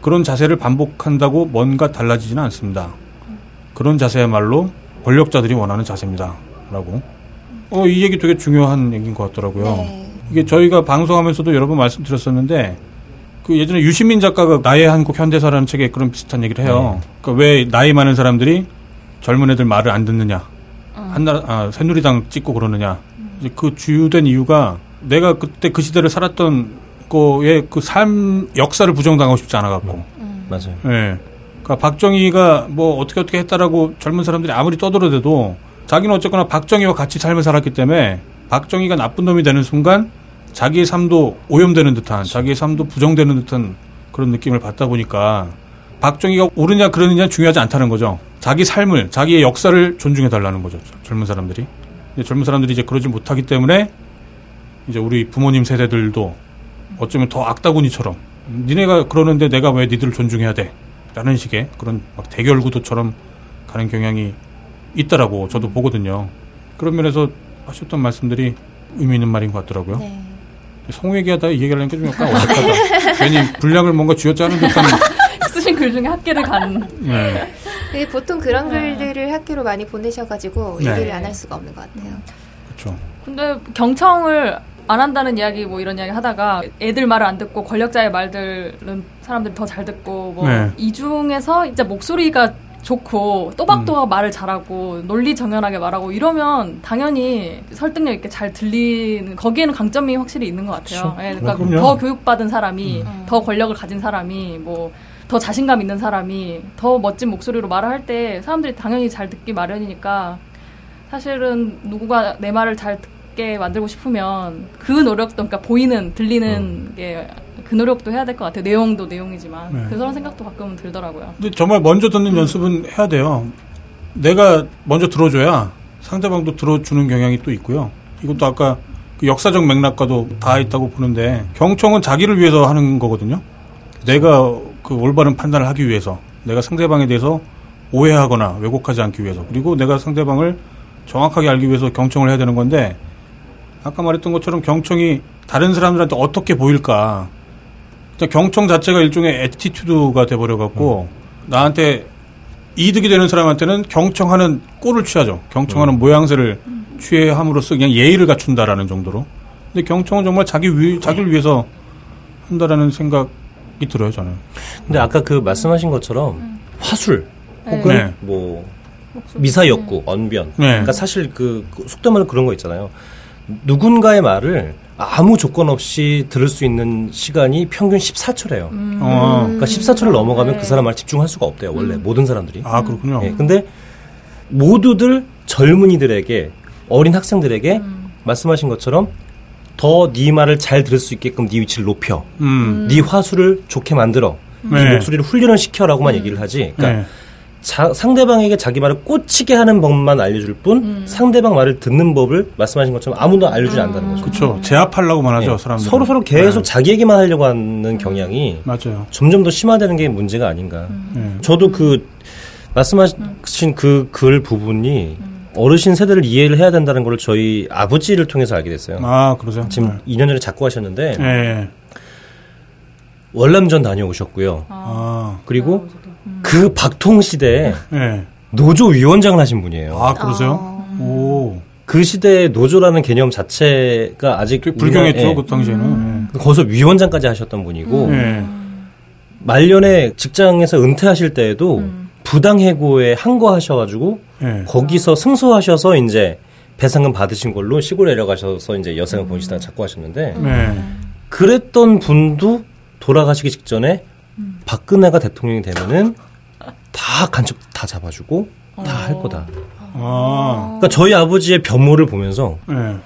그런 자세를 반복한다고 뭔가 달라지지는 않습니다. 그런 자세야말로 권력자들이 원하는 자세입니다. 라고. 어, 이 얘기 되게 중요한 얘기인 것 같더라고요. 네. 이게 저희가 방송하면서도 여러 번 말씀드렸었는데 그 예전에 유시민 작가가 나의 한국 현대사라는 책에 그런 비슷한 얘기를 해요. 그러니까 왜 나이 많은 사람들이 젊은 애들 말을 안 듣느냐, 한나라 아, 새누리당 찍고 그러느냐. 이제 그 주된 이유가 내가 그때 그 시대를 살았던 거의 그삶 역사를 부정당하고 싶지 않아 갖고. 맞아요. 예. 그러니까 박정희가 뭐 어떻게 어떻게 했다라고 젊은 사람들이 아무리 떠들어대도 자기는 어쨌거나 박정희와 같이 삶을 살았기 때문에 박정희가 나쁜 놈이 되는 순간 자기의 삶도 오염되는 듯한 자기의 삶도 부정되는 듯한 그런 느낌을 받다 보니까 박정희가 옳으냐 그러느냐 중요하지 않다는 거죠. 자기 삶을 자기의 역사를 존중해 달라는 거죠. 젊은 사람들이. 젊은 사람들이 이제 그러지 못하기 때문에 이제 우리 부모님 세대들도 어쩌면 더 악다구니처럼 니네가 그러는데 내가 왜 니들을 존중해야 돼? 라는 식의 그런 막 대결 구도처럼 가는 경향이 있다라고 저도 보거든요. 그런 면에서 하셨던 말씀들이 의미 있는 말인 것 같더라고요. 네. 성 얘기하다 이 얘기하려니까 좀 약간 어색하다. 괜히 분량을 뭔가 쥐어짜는 듯한. 쓰신 글 중에 학계를 간. 네. 그게 보통 그런 글들을 학교로 많이 보내셔가지고 네. 얘기를 안 할 수가 없는 것 같아요. 그렇죠. 근데 경청을 안 한다는 이야기 뭐 이런 이야기 하다가 애들 말을 안 듣고 권력자의 말들은 사람들이 더 잘 듣고 뭐 네. 이 중에서 진짜 목소리가 좋고 또박또박 음. 말을 잘하고 논리 정연하게 말하고 이러면 당연히 설득력 있게 잘 들리는 거기에는 강점이 확실히 있는 것 같아요. 예, 그러니까. 음. 더 교육받은 사람이 더 권력을 가진 사람이 뭐 더 자신감 있는 사람이 더 멋진 목소리로 말을 할 때 사람들이 당연히 잘 듣기 마련이니까 사실은 누구가 내 말을 잘 듣게 만들고 싶으면 그 노력도 그러니까 보이는 들리는 게 그 노력도 해야 될 것 같아요. 내용도 내용이지만 네. 그런 생각도 가끔은 들더라고요. 근데 정말 먼저 듣는 연습은 해야 돼요. 내가 먼저 들어줘야 상대방도 들어주는 경향이 또 있고요. 이것도 아까 그 역사적 맥락과도 다 있다고 보는데 경청은 자기를 위해서 하는 거거든요. 내가 그 올바른 판단을 하기 위해서 내가 상대방에 대해서 오해하거나 왜곡하지 않기 위해서 그리고 내가 상대방을 정확하게 알기 위해서 경청을 해야 되는 건데 아까 말했던 것처럼 경청이 다른 사람들한테 어떻게 보일까 경청 자체가 일종의 attitude가 돼버려갖고 나한테 이득이 되는 사람한테는 경청하는 꼴을 취하죠. 경청하는 모양새를 취함으로써 그냥 예의를 갖춘다라는 정도로. 근데 경청은 정말 자기 위, 자기를 위해서 한다라는 생각이 들어요, 저는. 근데 아까 그 말씀하신 것처럼 화술 혹은 네. 뭐 미사여구, 언변. 네. 그러니까 사실 그, 그 속담으로 그런 거 있잖아요. 누군가의 말을 아무 조건 없이 들을 수 있는 시간이 평균 14초래요. 어. 그러니까 14초를 넘어가면 네. 그 사람 말 집중할 수가 없대요. 원래 모든 사람들이. 아, 그렇군요. 예, 근데 모두들 젊은이들에게 어린 학생들에게 말씀하신 것처럼 더 네 말을 잘 들을 수 있게끔 네 위치를 높여. 음. 네 화술을 좋게 만들어. 네 네. 목소리를 훈련을 시켜라고만 얘기를 하지. 그러니까 네. 자- 상대방에게 자기 말을 꽂히게 하는 법만 알려줄 뿐 상대방 말을 듣는 법을 말씀하신 것처럼 아무도 알려주지 않는다는 거죠. 그쵸. 제압하려고만 하죠, 예, 사람들. 서로 서로 계속 자기 얘기만 하려고 하는 경향이 맞아요. 점점 더 심화되는 게 문제가 아닌가. 예. 저도 그 말씀하신 그 글 부분이 어르신 세대를 이해를 해야 된다는 걸 저희 아버지를 통해서 알게 됐어요. 아, 그러세요? 지금 2년 전에 작고 하셨는데 예. 예. 월남전 다녀오셨고요. 아, 그리고 그 박통 시대에 예. 노조 위원장을 하신 분이에요. 아, 그러세요? 오. 그 시대에 노조라는 개념 자체가 아직 불경했죠, 우리나라에- 그 당시에는. 거기서 위원장까지 하셨던 분이고 예. 말년에 직장에서 은퇴하실 때에도 부당해고에 항거하셔가지고 예. 거기서 승소하셔서 이제 배상금 받으신 걸로 시골 내려가셔서 이제 여생을 보내시다가 자꾸 하셨는데 예. 그랬던 분도 돌아가시기 직전에 박근혜가 대통령이 되면은 다 간첩 다 잡아주고 다할 거다. 아, 그러니까 저희 아버지의 변모를 보면서 예.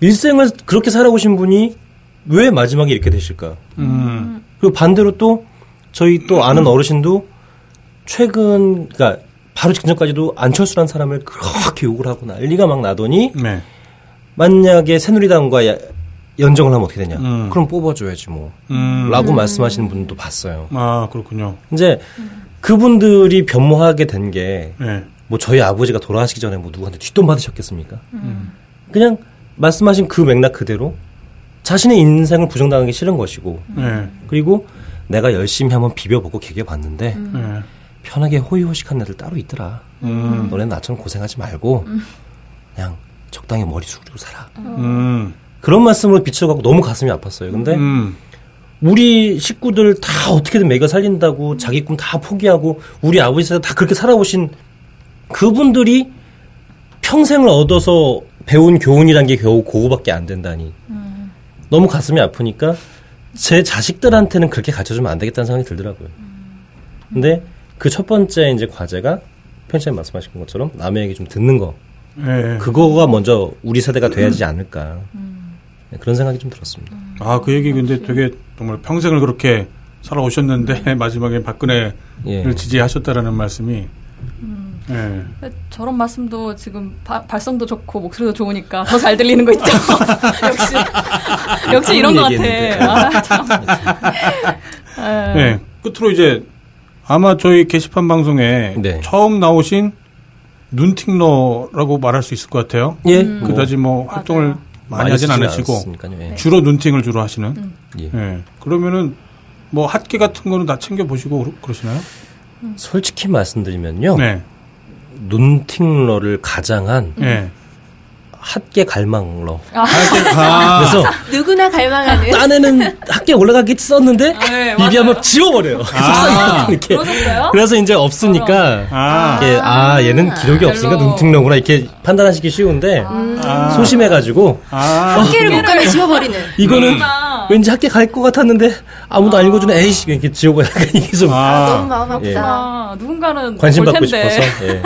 일생을 그렇게 살아오신 분이 왜 마지막에 이렇게 되실까? 음. 그리고 반대로 또 저희 또 아는 어르신도 최근 그러니까 바로 직전까지도 안철수란 사람을 그렇게 욕을 하고 난리가 막 나더니 네. 만약에 새누리당과 야- 연정을 하면 어떻게 되냐? 음. 그럼 뽑아줘야지 뭐. 음. 라고 말씀하시는 분도 봤어요. 아, 그렇군요. 이제 그분들이 변모하게 된게 예. 뭐 저희 아버지가 돌아가시기 전에 뭐 누구한테 뒷돈 받으셨겠습니까? 그냥 말씀하신 그 맥락 그대로 자신의 인생을 부정당하기 싫은 것이고 예. 그리고 내가 열심히 한번 비벼보고 개겨봤는데 예. 편하게 호의호식한 애들 따로 있더라. 음. 너네 나처럼 고생하지 말고 그냥 적당히 머리 숙이고 살아. 음. 그런 말씀으로 비춰갖고 너무 가슴이 아팠어요. 근데 음. 우리 식구들 다 어떻게든 먹여 살린다고 자기 꿈 다 포기하고 우리 아버지 세대 다 그렇게 살아오신 그분들이 평생을 얻어서 배운 교훈이란 게 겨우 그거밖에 안 된다니. 너무 가슴이 아프니까 제 자식들한테는 그렇게 가르쳐주면 안 되겠다는 생각이 들더라고요. 근데 그 첫 번째 이제 과제가 편집님 말씀하신 것처럼 남의 얘기 좀 듣는 거. 예. 그거가 먼저 우리 세대가 돼야지 않을까. 네, 그런 생각이 좀 들었습니다. 아, 그 얘기 근데 되게 정말 평생을 그렇게 살아오셨는데 마지막에 박근혜를 예. 지지하셨다라는 말씀이 예. 저런 말씀도 지금 바- 발성도 좋고 목소리도 좋으니까 더 잘 들리는 거 있죠. 역시 역시 이런 것 얘기했는데. 같아. 아, 참. 예. 네. 끝으로 이제 아마 저희 게시판 방송에 네. 처음 나오신 눈팅러라고 말할 수 있을 것 같아요. 예. 그다지 뭐 활동을 많이 하진 않으시고. 예. 주로 눈팅을 주로 하시는. 예. 예. 그러면은 뭐 핫기 같은 거는 다 챙겨 보시고 그러- 그러시나요? 솔직히 말씀드리면요. 네. 눈팅러를 가장한 예. 학계 갈망러. 아, 그래서 누구나 갈망하는. 딴에는 학계 올라가겠지 썼는데 네, 입이 맞아요. 한번 지워버려요. 아. 이렇게. 그러셨어요? 그래서 이제 없으니까 아, 이게 아 얘는 기록이 없으니까 별로. 눈팅러구나 이렇게 판단하시기 쉬운데 아. 소심해가지고 아, 학계를 못 가면 지워버리는. 이거는 그렇구나. 왠지 학계 갈것 같았는데 아무도 안 읽어주네 에이씨 이렇게 지워버려 이게 좀 아, 너무 아, 마음 아프다. 예. 아, 누군가는 관심 볼 받고 텐데. 싶어서 예,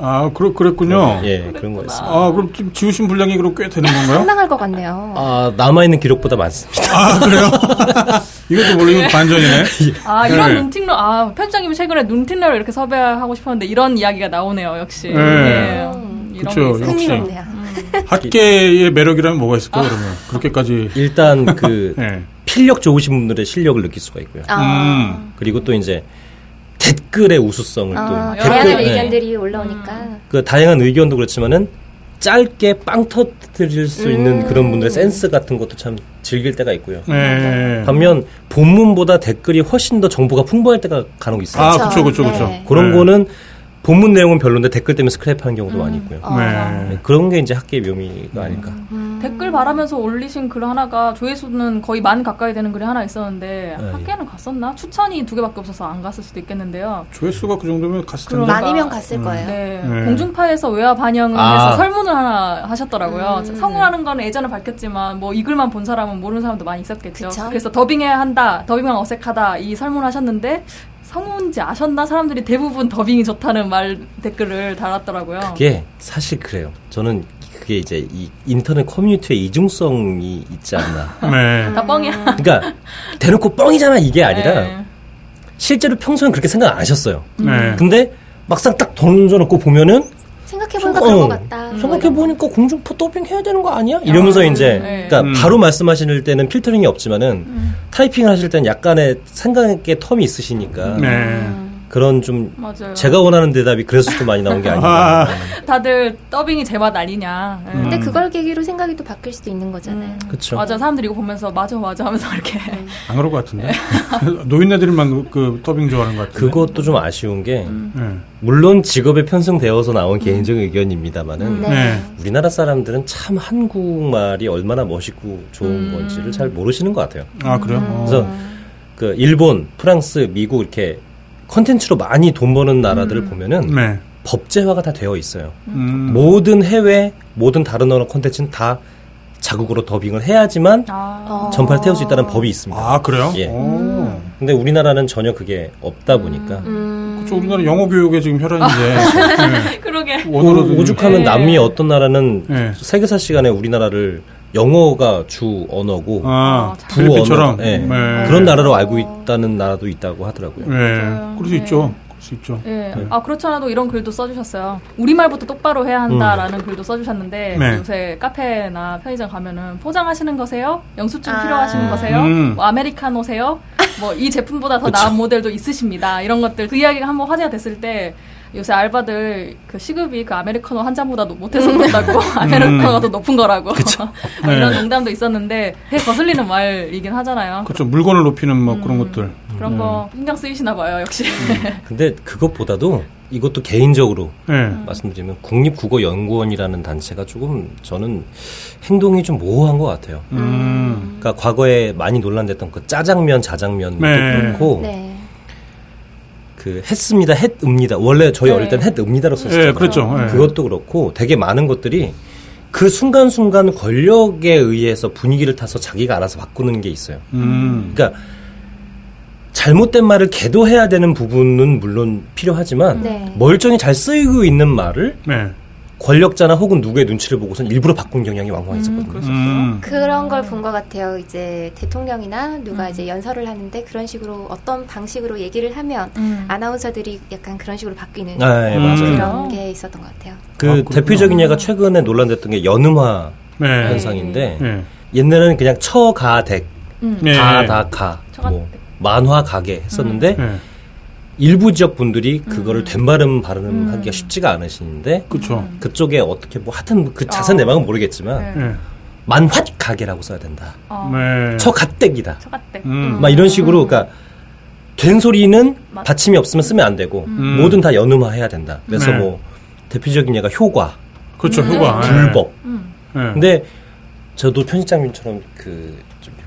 아, 그렇, 그랬군요. 예 그런 거였습니다. 아, 그럼 지금 지우신 분량이 그럼 꽤 되는 건가요? 상당할 것 같네요. 아 남아 있는 기록보다 많습니다. 아, 그래요? 이것도 모르면 반전이네. 아, 이런 네. 눈팅러, 아, 편집장님이 최근에 눈팅러를 이렇게 섭외하고 싶었는데 이런 이야기가 나오네요, 역시. 네. 예, 음. 역시. 흥미롭네요. 학계의 매력이라면 뭐가 있을까요, 그러면? 그렇게까지. 일단 그 예. 필력 좋으신 분들의 실력을 느낄 수가 있고요. 아, 음. 그리고 또 이제 댓글의 우수성을 아, 또 다양한 댓글, 예. 의견들이 올라오니까. 그 다양한 의견도 그렇지만은 짧게 빵 터뜨릴 수 있는 그런 분들의 센스 같은 것도 참 즐길 때가 있고요. 예. 반면 본문보다 댓글이 훨씬 더 정보가 풍부할 때가 간혹 있어요. 아, 그쵸, 그쵸, 그쵸. 네. 그런 네. 거는 본문 내용은 별론데 댓글 때문에 스크랩하는 경우도 많이 있고요. 어. 네. 네, 그런 게 이제 학계의 묘미가 아닐까. 음. 댓글 바라면서 올리신 글 하나가 조회수는 거의 만 가까이 되는 글이 하나 있었는데 네. 학계는 갔었나? 추천이 두 개밖에 없어서 안 갔을 수도 있겠는데요. 조회수가 그 정도면 갔을 텐데. 그러니까. 많이면 갔을 거예요. 네, 네. 공중파에서 외화 반영을 아. 해서 설문을 하나 하셨더라고요. 음. 성우라는 거는 예전에 밝혔지만 뭐 이 글만 본 사람은 모르는 사람도 많이 있었겠죠. 그쵸. 그래서 더빙해야 한다, 더빙만 어색하다 이 설문을 하셨는데 성우인지 아셨나 사람들이 대부분 더빙이 좋다는 말 댓글을 달았더라고요. 그게 사실 그래요. 저는 그게 이제 이 인터넷 커뮤니티의 이중성이 있지 않나. 네. 다 뻥이야. 그러니까 대놓고 뻥이잖아 이게 아니라 네. 실제로 평소엔 그렇게 생각 안 하셨어요. 네. 근데 막상 딱 던져놓고 보면은 생각해보니까 어, 그런 것 같다. 생각해보니까 공중파 더빙 해야 되는 거 아니야? 이러면서 이제 네. 그러니까 음. 바로 말씀하실 때는 필터링이 없지만은 타이핑을 하실 때는 약간의 생각의 텀이 있으시니까 네. 그런 좀 맞아요. 제가 원하는 대답이 그래서 좀 많이 나온 게 아닌가. 다들 더빙이 제맛 아니냐. 네. 근데 음. 그걸 계기로 생각이 또 바뀔 수도 있는 거잖아요. 음. 그쵸. 맞아 사람들이 이거 보면서 맞아 맞아 하면서 이렇게 안 그럴 것 같은데. 노인네들만 그 더빙 좋아하는 것 같은데. 그것도 좀 아쉬운 게 네. 물론 직업에 편승되어서 나온 개인적인 의견입니다만은 네. 네. 우리나라 사람들은 참 한국말이 얼마나 멋있고 좋은 음. 건지를 잘 모르시는 것 같아요. 아, 그래요? 어. 그래서 그 일본, 프랑스, 미국 이렇게 컨텐츠로 많이 돈 버는 나라들을 보면은 네. 법제화가 다 되어 있어요. 음. 모든 해외, 모든 다른 언어 컨텐츠는 다 자국어로 더빙을 해야지만 아, 어. 전파를 태울 수 있다는 법이 있습니다. 아, 그래요? 예. 오. 근데 우리나라는 전혀 그게 없다 보니까 음. 그쵸, 우리나라 영어 교육에 지금 혈안인데. 네. 그러게. 오- 오죽하면 네. 남미 어떤 나라는 네. 세계사 시간에 우리나라를 영어가 주 언어고 아, 아, 필리핀처럼. 예. 네. 그런 나라로 알고 있다는 나라도 있다고 하더라고요. 네. 맞아요. 그럴 수 네. 있죠. 그럴 수 있죠. 예. 네. 아 그렇잖아도 이런 글도 써주셨어요. 우리 말부터 똑바로 해야 한다라는 글도 써주셨는데 네. 요새 카페나 편의점 가면은 포장하시는 거세요? 영수증 아. 필요하신 거세요? 음. 뭐 아메리카노세요? 뭐 이 제품보다 더 나은 모델도 있으십니다. 이런 것들 그 이야기가 한번 화제가 됐을 때 요새 알바들 그 시급이 그 아메리카노 한 잔보다 못해서 그렇다고 아메리카노가 더 높은 거라고 뭐 이런 네. 농담도 있었는데 되게 거슬리는 말이긴 하잖아요. 그렇죠. 물건을 높이는 뭐 그런 것들. 그런 거 신경 쓰이시나 봐요 역시. 근데 그것보다도 이것도 개인적으로 네. 말씀드리면 국립국어연구원이라는 단체가 조금 저는 행동이 좀 모호한 것 같아요. 음. 그러니까 과거에 많이 논란됐던 그 짜장면, 자장면도 네. 그렇고 네. 그 했습니다, 했읍니다. 원래 저희 네. 어릴 때는 했읍니다로 썼잖아요. 예, 그렇죠. 예. 그것도 그렇고 되게 많은 것들이 그 순간순간 권력에 의해서 분위기를 타서 자기가 알아서 바꾸는 게 있어요. 음. 그러니까 잘못된 말을 개도해야 되는 부분은 물론 필요하지만 네. 멀쩡히 잘 쓰이고 있는 말을 네. 권력자나 혹은 누구의 눈치를 보고선 일부러 바꾼 경향이 왕왕 있었거든요. 음. 그런 걸 본 것 같아요. 이제 대통령이나 누가 이제 연설을 하는데 그런 식으로 어떤 방식으로 얘기를 하면 음. 아나운서들이 약간 그런 식으로 바뀌는 아, 예, 음. 맞아요. 그런 게 있었던 것 같아요. 그 아. 대표적인 예가 최근에 논란됐던 게 연음화 네. 현상인데 네. 옛날에는 그냥 처가댁, 음. 네. 가다가. 뭐 만화 가게 했었는데 네. 일부 지역 분들이 그거를 음. 된 발음 발음하기가 음. 쉽지가 않으시는데 그렇죠. 그쪽에 어떻게 뭐 하여튼 그 자세한 어. 내막은 모르겠지만 네. 네. 만화 가게라고 써야 된다. 어. 네. 처가댁이다. 처갓댁. 음. 막 이런 식으로 그러니까 된 소리는 맞- 받침이 없으면 쓰면 안 되고 음. 뭐든 다 연음화 해야 된다. 그래서 네. 뭐 대표적인 예가 효과, 그렇죠. 음. 효과. 예. 불법 음. 네. 근데 저도 편집장님처럼 그좀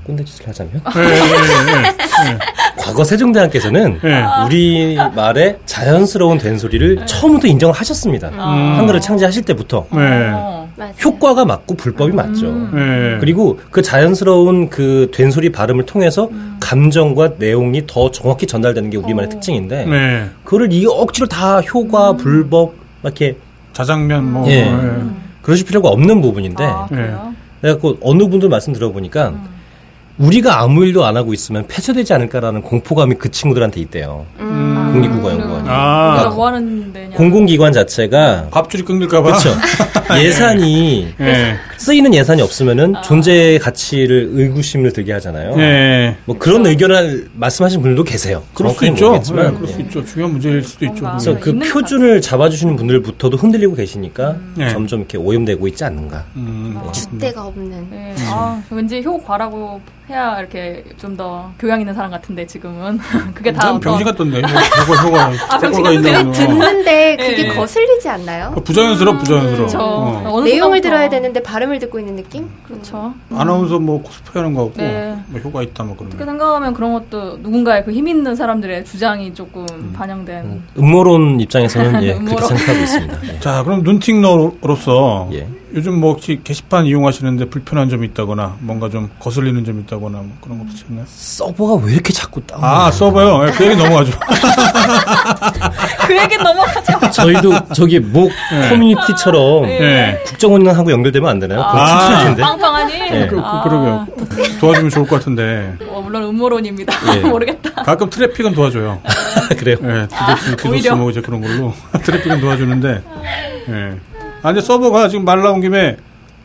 꼰대 짓을 하자면 네, 네, 네, 네. 과거 세종대왕께서는 네. 우리 말의 자연스러운 된소리를 처음부터 인정을 하셨습니다. 음. 한글을 창제하실 때부터 네. 어. 맞아요. 효과가 맞고 불법이 맞죠. 음. 네. 그리고 그 자연스러운 그 된소리 발음을 통해서 감정과 내용이 더 정확히 전달되는 게 우리말의 어. 특징인데 네. 그거를 이 억지로 다 효과 불법 막 이렇게 자장면 뭐. 예. 네. 그러실 필요가 없는 부분인데 아, 그래요? 그래갖고 어느 분들 말씀 들어보니까 우리가 아무 일도 안 하고 있으면 폐쇄되지 않을까라는 공포감이 그 친구들한테 있대요. 음. 국립국어연구원이. 아. 그래서 뭐 하는 데냐? 공공기관 자체가 밥줄이 끊길까봐. 그렇죠. 예산이 예. 쓰이는 예산이 없으면은 존재의 가치를 의구심을 들게 하잖아요. 예. 뭐 그런 의견을 말씀하신 분들도 계세요. 그럴 수 있죠. 모르겠지만. 예, 그럴 수 있죠. 중요한 문제일 수도 있죠. 그래서 그 표준을 잡아주시는 분들부터도 흔들리고 계시니까 네. 점점 이렇게 오염되고 있지 않는가. 음, 줏대가 없는. 네, 아, 왠지 효과라고 해야 이렇게 좀 더 교양 있는 사람 같은데 지금은 그게 다 병신 같던데. 뭐, 효과, 효과, 아, 병신 효과가 같은데? 듣는데 그게 예. 거슬리지 않나요? 부자연스러워, 부자연스러워. 저 어. 내용을 들어야 되는데 발음 을 듣고 있는 느낌? 그렇죠. 아나운서 뭐 코스프레 하는 거 같고, 네. 뭐 효과 있다, 뭐 그런 어떻게 거. 생각하면 그런 것도 누군가의 그 힘 있는 사람들의 주장이 조금 음. 반영된 음모론 입장에서는 예, 그렇게 음모론. 생각하고 있습니다. 예. 자, 그럼 눈팅러로서 예. 요즘 뭐 혹시 게시판 이용하시는데 불편한 점이 있다거나 뭔가 좀 거슬리는 점이 있다거나 뭐 그런 거 없으셨나요? 서버가 왜 이렇게 자꾸 다운? 아, 서버요? 예, 그 얘기 넘어가죠. 그 얘기 넘어가죠. 저희도 저기 목 네. 커뮤니티처럼 예. 국정원하고 연결되면 안 되나요? 아. 텐데. 빵빵하니? 네. 그, 아, 그, 그러게요. 도와주면 좋을 것 같은데. 어, 물론 음모론입니다. 예. 모르겠다. 가끔 트래픽은 도와줘요. 그래요. 예, 디도스, 오히려. 뭐 이제 그런 걸로 트래픽은 도와주는데. 예. 아, 근데 서버가 지금 말 나온 김에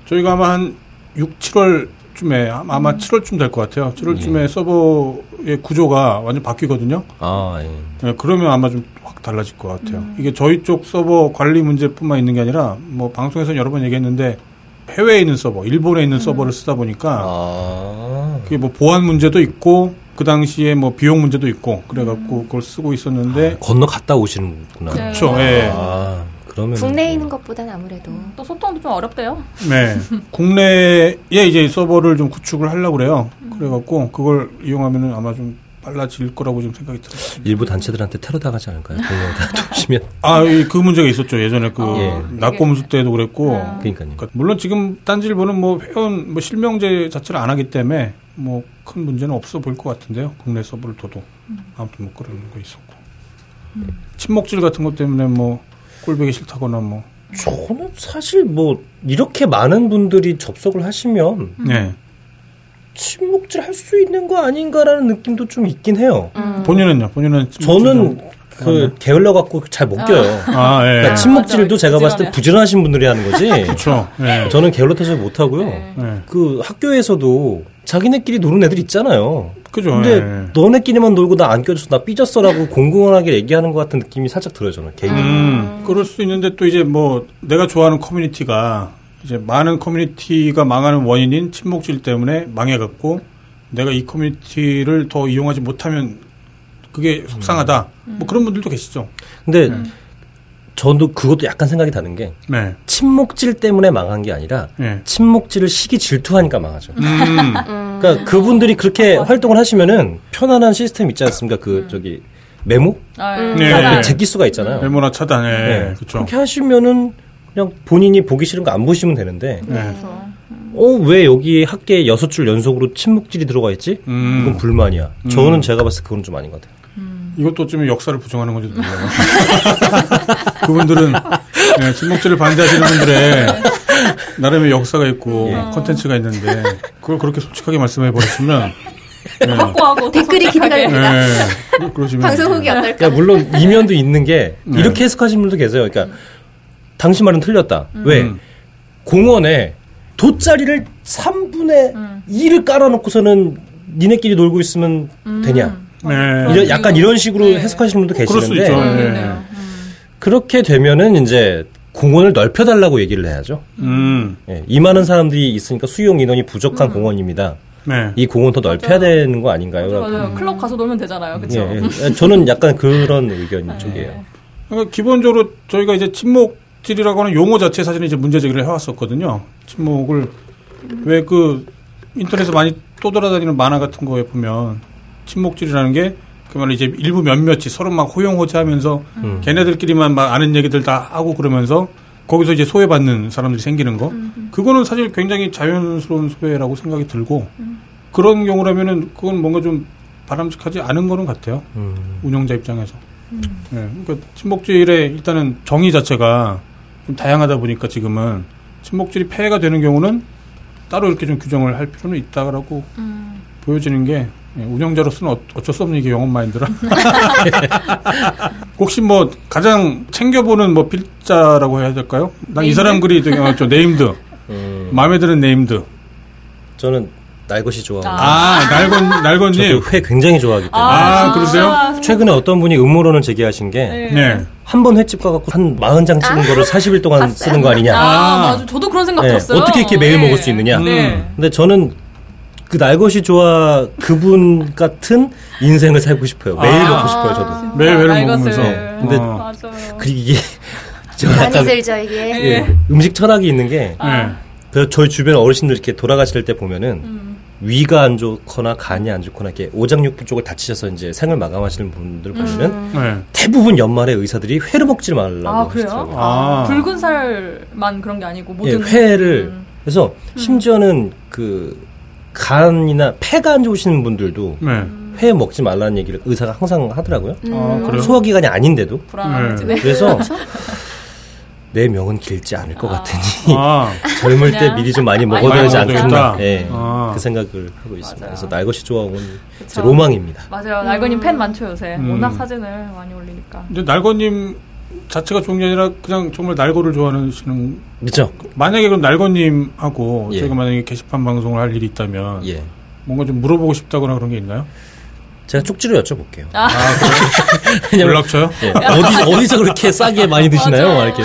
저희가 아마 한 6, 7월쯤에 아마 7월쯤 될 것 같아요. 7월쯤에 서버의 구조가 완전 바뀌거든요. 아, 예. 예, 그러면 아마 좀확 달라질 것 같아요. 이게 저희 쪽 서버 관리 문제뿐만 있는 게 아니라 뭐 방송에서 여러 번 얘기했는데 해외에 있는 서버, 일본에 있는 서버를 쓰다 보니까 아. 그게 뭐 보안 문제도 있고 그 당시에 뭐 비용 문제도 있고 그래갖고 그걸 쓰고 있었는데 건너 갔다 오시는구나. 네. 그렇죠. 예. 아, 그러면 국내에 있는 것보단 아무래도. 또 소통도 좀 어렵대요. 네. 국내에 이제 서버를 좀 구축을 하려고 그래요. 그래갖고 그걸 이용하면은 아마 좀 빨라질 거라고 좀 생각이 들어요. 일부 단체들한테 테러 당하지 않을까요? 공룡 다 오시면. 아, 이- 그 문제가 있었죠. 예전에 그 예. 낙검수 때도 그랬고. 아. 그러니까요. 그러니까 물론 지금 딴지일보는 뭐 회원 뭐 실명제 자체를 안 하기 때문에 뭐 큰 문제는 없어 보일 것 같은데요. 국내 서버를 둬도 아무튼 뭐 그런 거 있었고 침묵질 같은 것 때문에 뭐 꼴보기 싫다거나 뭐 저는 사실 뭐 이렇게 많은 분들이 접속을 하시면 네. 침묵질 할 수 있는 거 아닌가라는 느낌도 좀 있긴 해요. 음. 본인은요? 본인은 저는 좀- 그 게을러 갖고 잘 못 껴요. 아, 예. 그러니까 침묵질도. 제가 봤을 때. 부지런하신 분들이 하는 거지. 그렇죠. 예. 저는 게을러 타서 못 하고요. 네. 예. 그 학교에서도 자기네끼리 노는 애들 있잖아요. 그죠. 근데 예. 너네끼리만 놀고 나 안 껴줘서 나 삐졌어라고 공공하게 얘기하는 것 같은 느낌이 살짝 들어요 저는 개인. 음, 그럴 수 있는데 또 이제 뭐 내가 좋아하는 커뮤니티가 이제 많은 커뮤니티가 망하는 원인인 침묵질 때문에 망해갖고 내가 이 커뮤니티를 더 이용하지 못하면 그게 속상하다. 뭐 그런 분들도 계시죠. 근데 음. 저도 그것도 약간 생각이 다른 게 네. 침묵질 때문에 망한 게 아니라 예. 침묵질을 시기 질투하니까 망하죠. 음, 음. 그러니까 그분들이 그렇게 활동을 하시면은 편안한 시스템 있지 않습니까? 그 저기 메모 아, 음. 네. 차단. 네. 제낄 수가 있잖아요. 메모나 차단. 예. 네. 그렇죠. 그렇게 하시면은 그냥 본인이 보기 싫은 거 안 보시면 되는데 네. 그렇죠. 어왜 여기 학계에 여섯 줄 연속으로 침묵질이 들어가 있지? 음. 이건 불만이야. 음. 저는 제가 봤을 때 그건 좀 아닌 것 같아요. 이것도 어쩌면 역사를 부정하는 건지도 몰라요. 그분들은 예, 침묵질을 반대하시는 분들의 나름의 역사가 있고 예. 컨텐츠가 있는데 그걸 그렇게 솔직하게 말씀해 버리시면 예, 확고하고 댓글이 기대가 예, 됩니다. 그- 그러시면 방송 후기 어떨까? 그러니까 물론 이면도 있는 게 네. 이렇게 해석하시는 분도 계세요. 그러니까 당신 말은 틀렸다. 왜? 음. 공원에 돗자리를 3분의 음. 2를 깔아놓고서는 니네끼리 놀고 있으면 되냐? 네. 이런, 약간 이런 식으로 네. 해석하시는 분도 계시는데 예. 있네요. 그렇게 되면은 이제 공원을 넓혀달라고 얘기를 해야죠. 음, 예, 이 많은 사람들이 있으니까 수용 인원이 부족한 공원입니다. 네. 이 공원 더 넓혀야 되는 거 아닌가요? 맞아요. 맞아요. 클럽 가서 놀면 되잖아요. 그렇죠. 예, 예. 저는 약간 그런 의견 쪽이에요. 그러니까 기본적으로 저희가 이제 침묵 침묵질이라고 하는 용어 자체 사실은 이제 문제 제기를 해왔었거든요. 침묵을 왜 그 인터넷에 많이 떠돌아다니는 만화 같은 거에 보면 침묵질이라는 게 그러면 이제 일부 몇몇이 서로 막 호용호재하면서 음. 걔네들끼리만 막 아는 얘기들 다 하고 그러면서 거기서 이제 소외받는 사람들이 생기는 거. 그거는 사실 굉장히 자연스러운 소외라고 생각이 들고 그런 경우라면은 그건 뭔가 좀 바람직하지 않은 거는 같아요. 음. 운영자 입장에서. 예, 그러니까 친목질의 일단은 정의 자체가 좀 다양하다 보니까 지금은 친목질이 폐해가 되는 경우는 따로 이렇게 좀 규정을 할 필요는 있다라고 음. 보여지는 게 예, 운영자로서는 어- 어쩔 수 없는 이게 영업 마인드라. 혹시 뭐 가장 챙겨보는 뭐 필자라고 해야 될까요? 난 이 사람 글이 되게 어, 저 named 음. 마음에 드는 named. 저는 날 것이 좋아. 아 날건 날건님. 저도 회 굉장히 좋아하기 때문에. 아, 그러세요? 최근에 어떤 분이 음모론을 제기하신 게한번 네. 횟집 가갖고 한 40장 찍은 거를 40일 동안 쓰는 거 아니냐. 아, 아. 맞아. 저도 그런 생각 네, 들었어요. 어떻게 이렇게 매일 네. 먹을 수 있느냐. 네. 근데 저는 그 날것이 좋아 그분 같은 인생을 살고 싶어요. 매일 아. 먹고 싶어요, 저도. 매일 매일 날 먹으면서. 것을. 근데 어. 맞아요. 그리고 이게 저 많이 약간 들죠 이게. 예, 음식 철학이 있는 게 네. 그 저희 주변 어르신들 이렇게 돌아가실 때 보면은 음. 위가 안 좋거나 간이 안 좋거나 이렇게 오장육부 쪽을 다치셔서 이제 생을 마감하시는 분들 보면은 네. 대부분 연말에 의사들이 회를 먹지 말라고 아, 그래요? 하시더라고요. 아. 붉은 살만 그런 게 아니고 예, 모든 회를 음. 그래서 심지어는 그 간이나 폐가 안 좋으신 분들도 네. 회 먹지 말라는 얘기를 의사가 항상 하더라고요. 아, 그래요? 소화기관이 아닌데도 불안하지 네. 그래서 내 명은 길지 않을 것 같으니 아. 젊을 때 그냥 미리 좀 많이 많이 먹어야 되지 먹어야 않겠나. 예, 아. 그 생각을 하고 있습니다. 맞아요. 그래서 날것이 좋아하는 그쵸. 로망입니다. 맞아요. 날건님 팬 많죠 요새. 음. 워낙 사진을 많이 올리니까. 근데 날건님 자체가 좋은 게 아니라 그냥 정말 날거를 좋아하시는 그렇죠? 만약에 그럼 날건님하고 예. 저희가 만약에 게시판 방송을 할 일이 있다면 예. 뭔가 좀 물어보고 싶다거나 그런 게 있나요? 제가 쪽지로 여쭤볼게요. 아, 왜냐면 연락처요? 예, 어디 어디서 그렇게 싸게 많이 드시나요? 막 이렇게.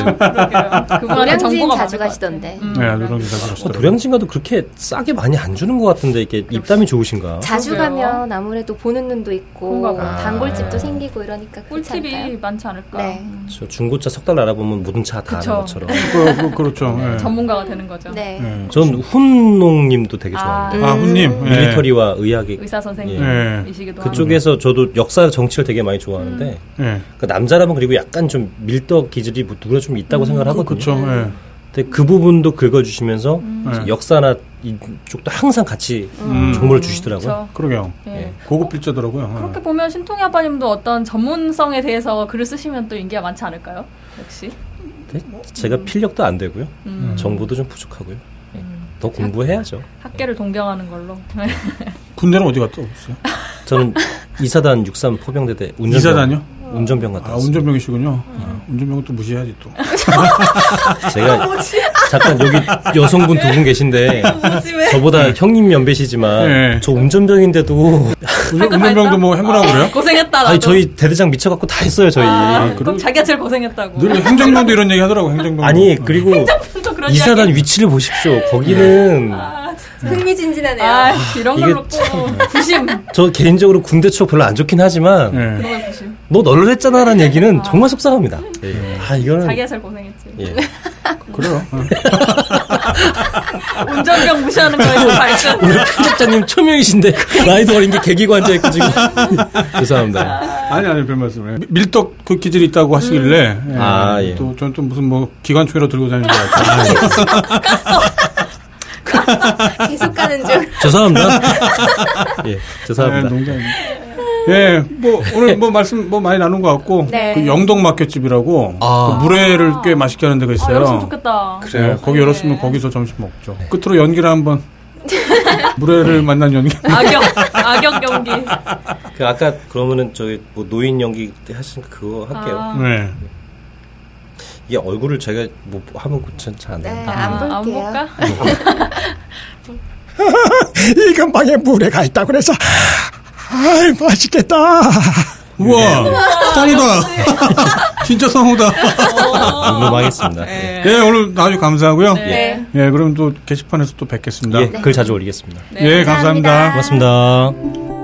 정보가 자주 가시던데. 음. 네, 노량진 자주 어, 가시더라고요. 도량진가도 그렇게 싸게 많이 안 주는 것 같은데 이게 입담이 좋으신가? 자주 그러게요. 가면 아무래도 보는 눈도 있고 봐요. 단골집도 아. 생기고 이러니까 꿀팁이? 많지 않을까. 네. 음. 저 중고차 석 달 알아보면 모든 차 다. 아는 것처럼. 그, 그, 그렇죠. 예. 전문가가 되는 거죠. 네. 예. 전 훈농님도 되게 좋아합니다. 아, 훈님. 예. 밀리터리와 의학의 의사 예. 선생님이시기도 하고. 그쪽에서 저도 역사 정치를 되게 많이 좋아하는데 예. 그 남자라면 그리고 약간 좀 밀떡 기질이 뭐 누구나 좀 있다고 생각을 하거든요. 그렇죠. 예. 근데 그 부분도 긁어주시면서 네. 역사나 이쪽도 항상 같이 음. 정보를 주시더라고요. 그렇죠. 그러게요. 예. 예. 고급 필자더라고요. 예. 그렇게 보면 신통희 아빠님도 어떤 전문성에 대해서 글을 쓰시면 또 인기가 많지 않을까요? 역시. 제가 필력도 안 되고요. 음. 정보도 좀 부족하고요. 예. 음. 더 공부해야죠. 학계를 동경하는 걸로. 군대는 어디 갔다 오셨어요? 저는 이사단 63 포병대대 운전병. 이사단요? 운전병 갔다 아. 운전병이시군요. 아, 운전병은 또 무시해야지 또. 제가 잠깐 여기 여성분 두 분 계신데 저보다 형님 연배시지만 네. 저 운전병인데도 운전, 운전병도 뭐 행군하고 그래요? 고생했다, 나도. 아니 저희 대대장 미쳐갖고 다 했어요 저희. 아, 아니, 그럼 자기가 제일 고생했다고. 늘 행정병도 이런 얘기 하더라고, 행정병. 그리고 또 그런 이사단. 위치를 보십시오. 거기는 아, 흥미진진하네요. 아, 이런 걸로 또 부심. 저 개인적으로 군대 추억 별로 안 좋긴 하지만 예. 부심. 너널 했잖아라는 얘기는 정말 속상합니다. 예. 아 이거는 자기가 고생했지. 예. 그래요. 어. 운전병 무시하는 거에 발전. 오늘 편집장님 초명이신데 나이도 어린 게 개기고 앉아 있고 지금 죄송합니다. 아니, 아니, 별 말씀을. 미- 밀떡 그 기질이 있다고 하시길래. 예. 아, 예. 또, 저는 또 무슨 뭐, 기관총이라 들고 다니는 줄 알고. 계속 가는 중. 죄송합니다. 예, 네, 죄송합니다. 농담입니다. 예, 뭐, 오늘 뭐 말씀 뭐 많이 나눈 것 같고. 네. 그 영동 마켓집이라고. 아. 그 물회를 꽤 맛있게 하는 데가 아, 있어요. 열었으면 좋겠다. 네, 거기 열었으면 거기서 점심 먹죠. 끝으로 연기를 한번. 물회를 만난 연기. 악역, 악역 연기. 그 아까 그러면은 저기 뭐 노인 연기 때 하신 그거 할게요. 아. 네. 이게 얼굴을 제가 뭐 하면 잘안 네, 됩니다. 안 아, 안 볼게요. 볼까? 이 근방에 물회가 있다고 그래서 아이 맛있겠다. 우와, 성우다. 진짜 성우다. 궁금하겠습니다. 네. 예, 오늘 아주 감사하고요. 네. 예, 그럼 또 게시판에서 또 뵙겠습니다. 예, 글 자주 올리겠습니다. 예, 감사합니다. 고맙습니다.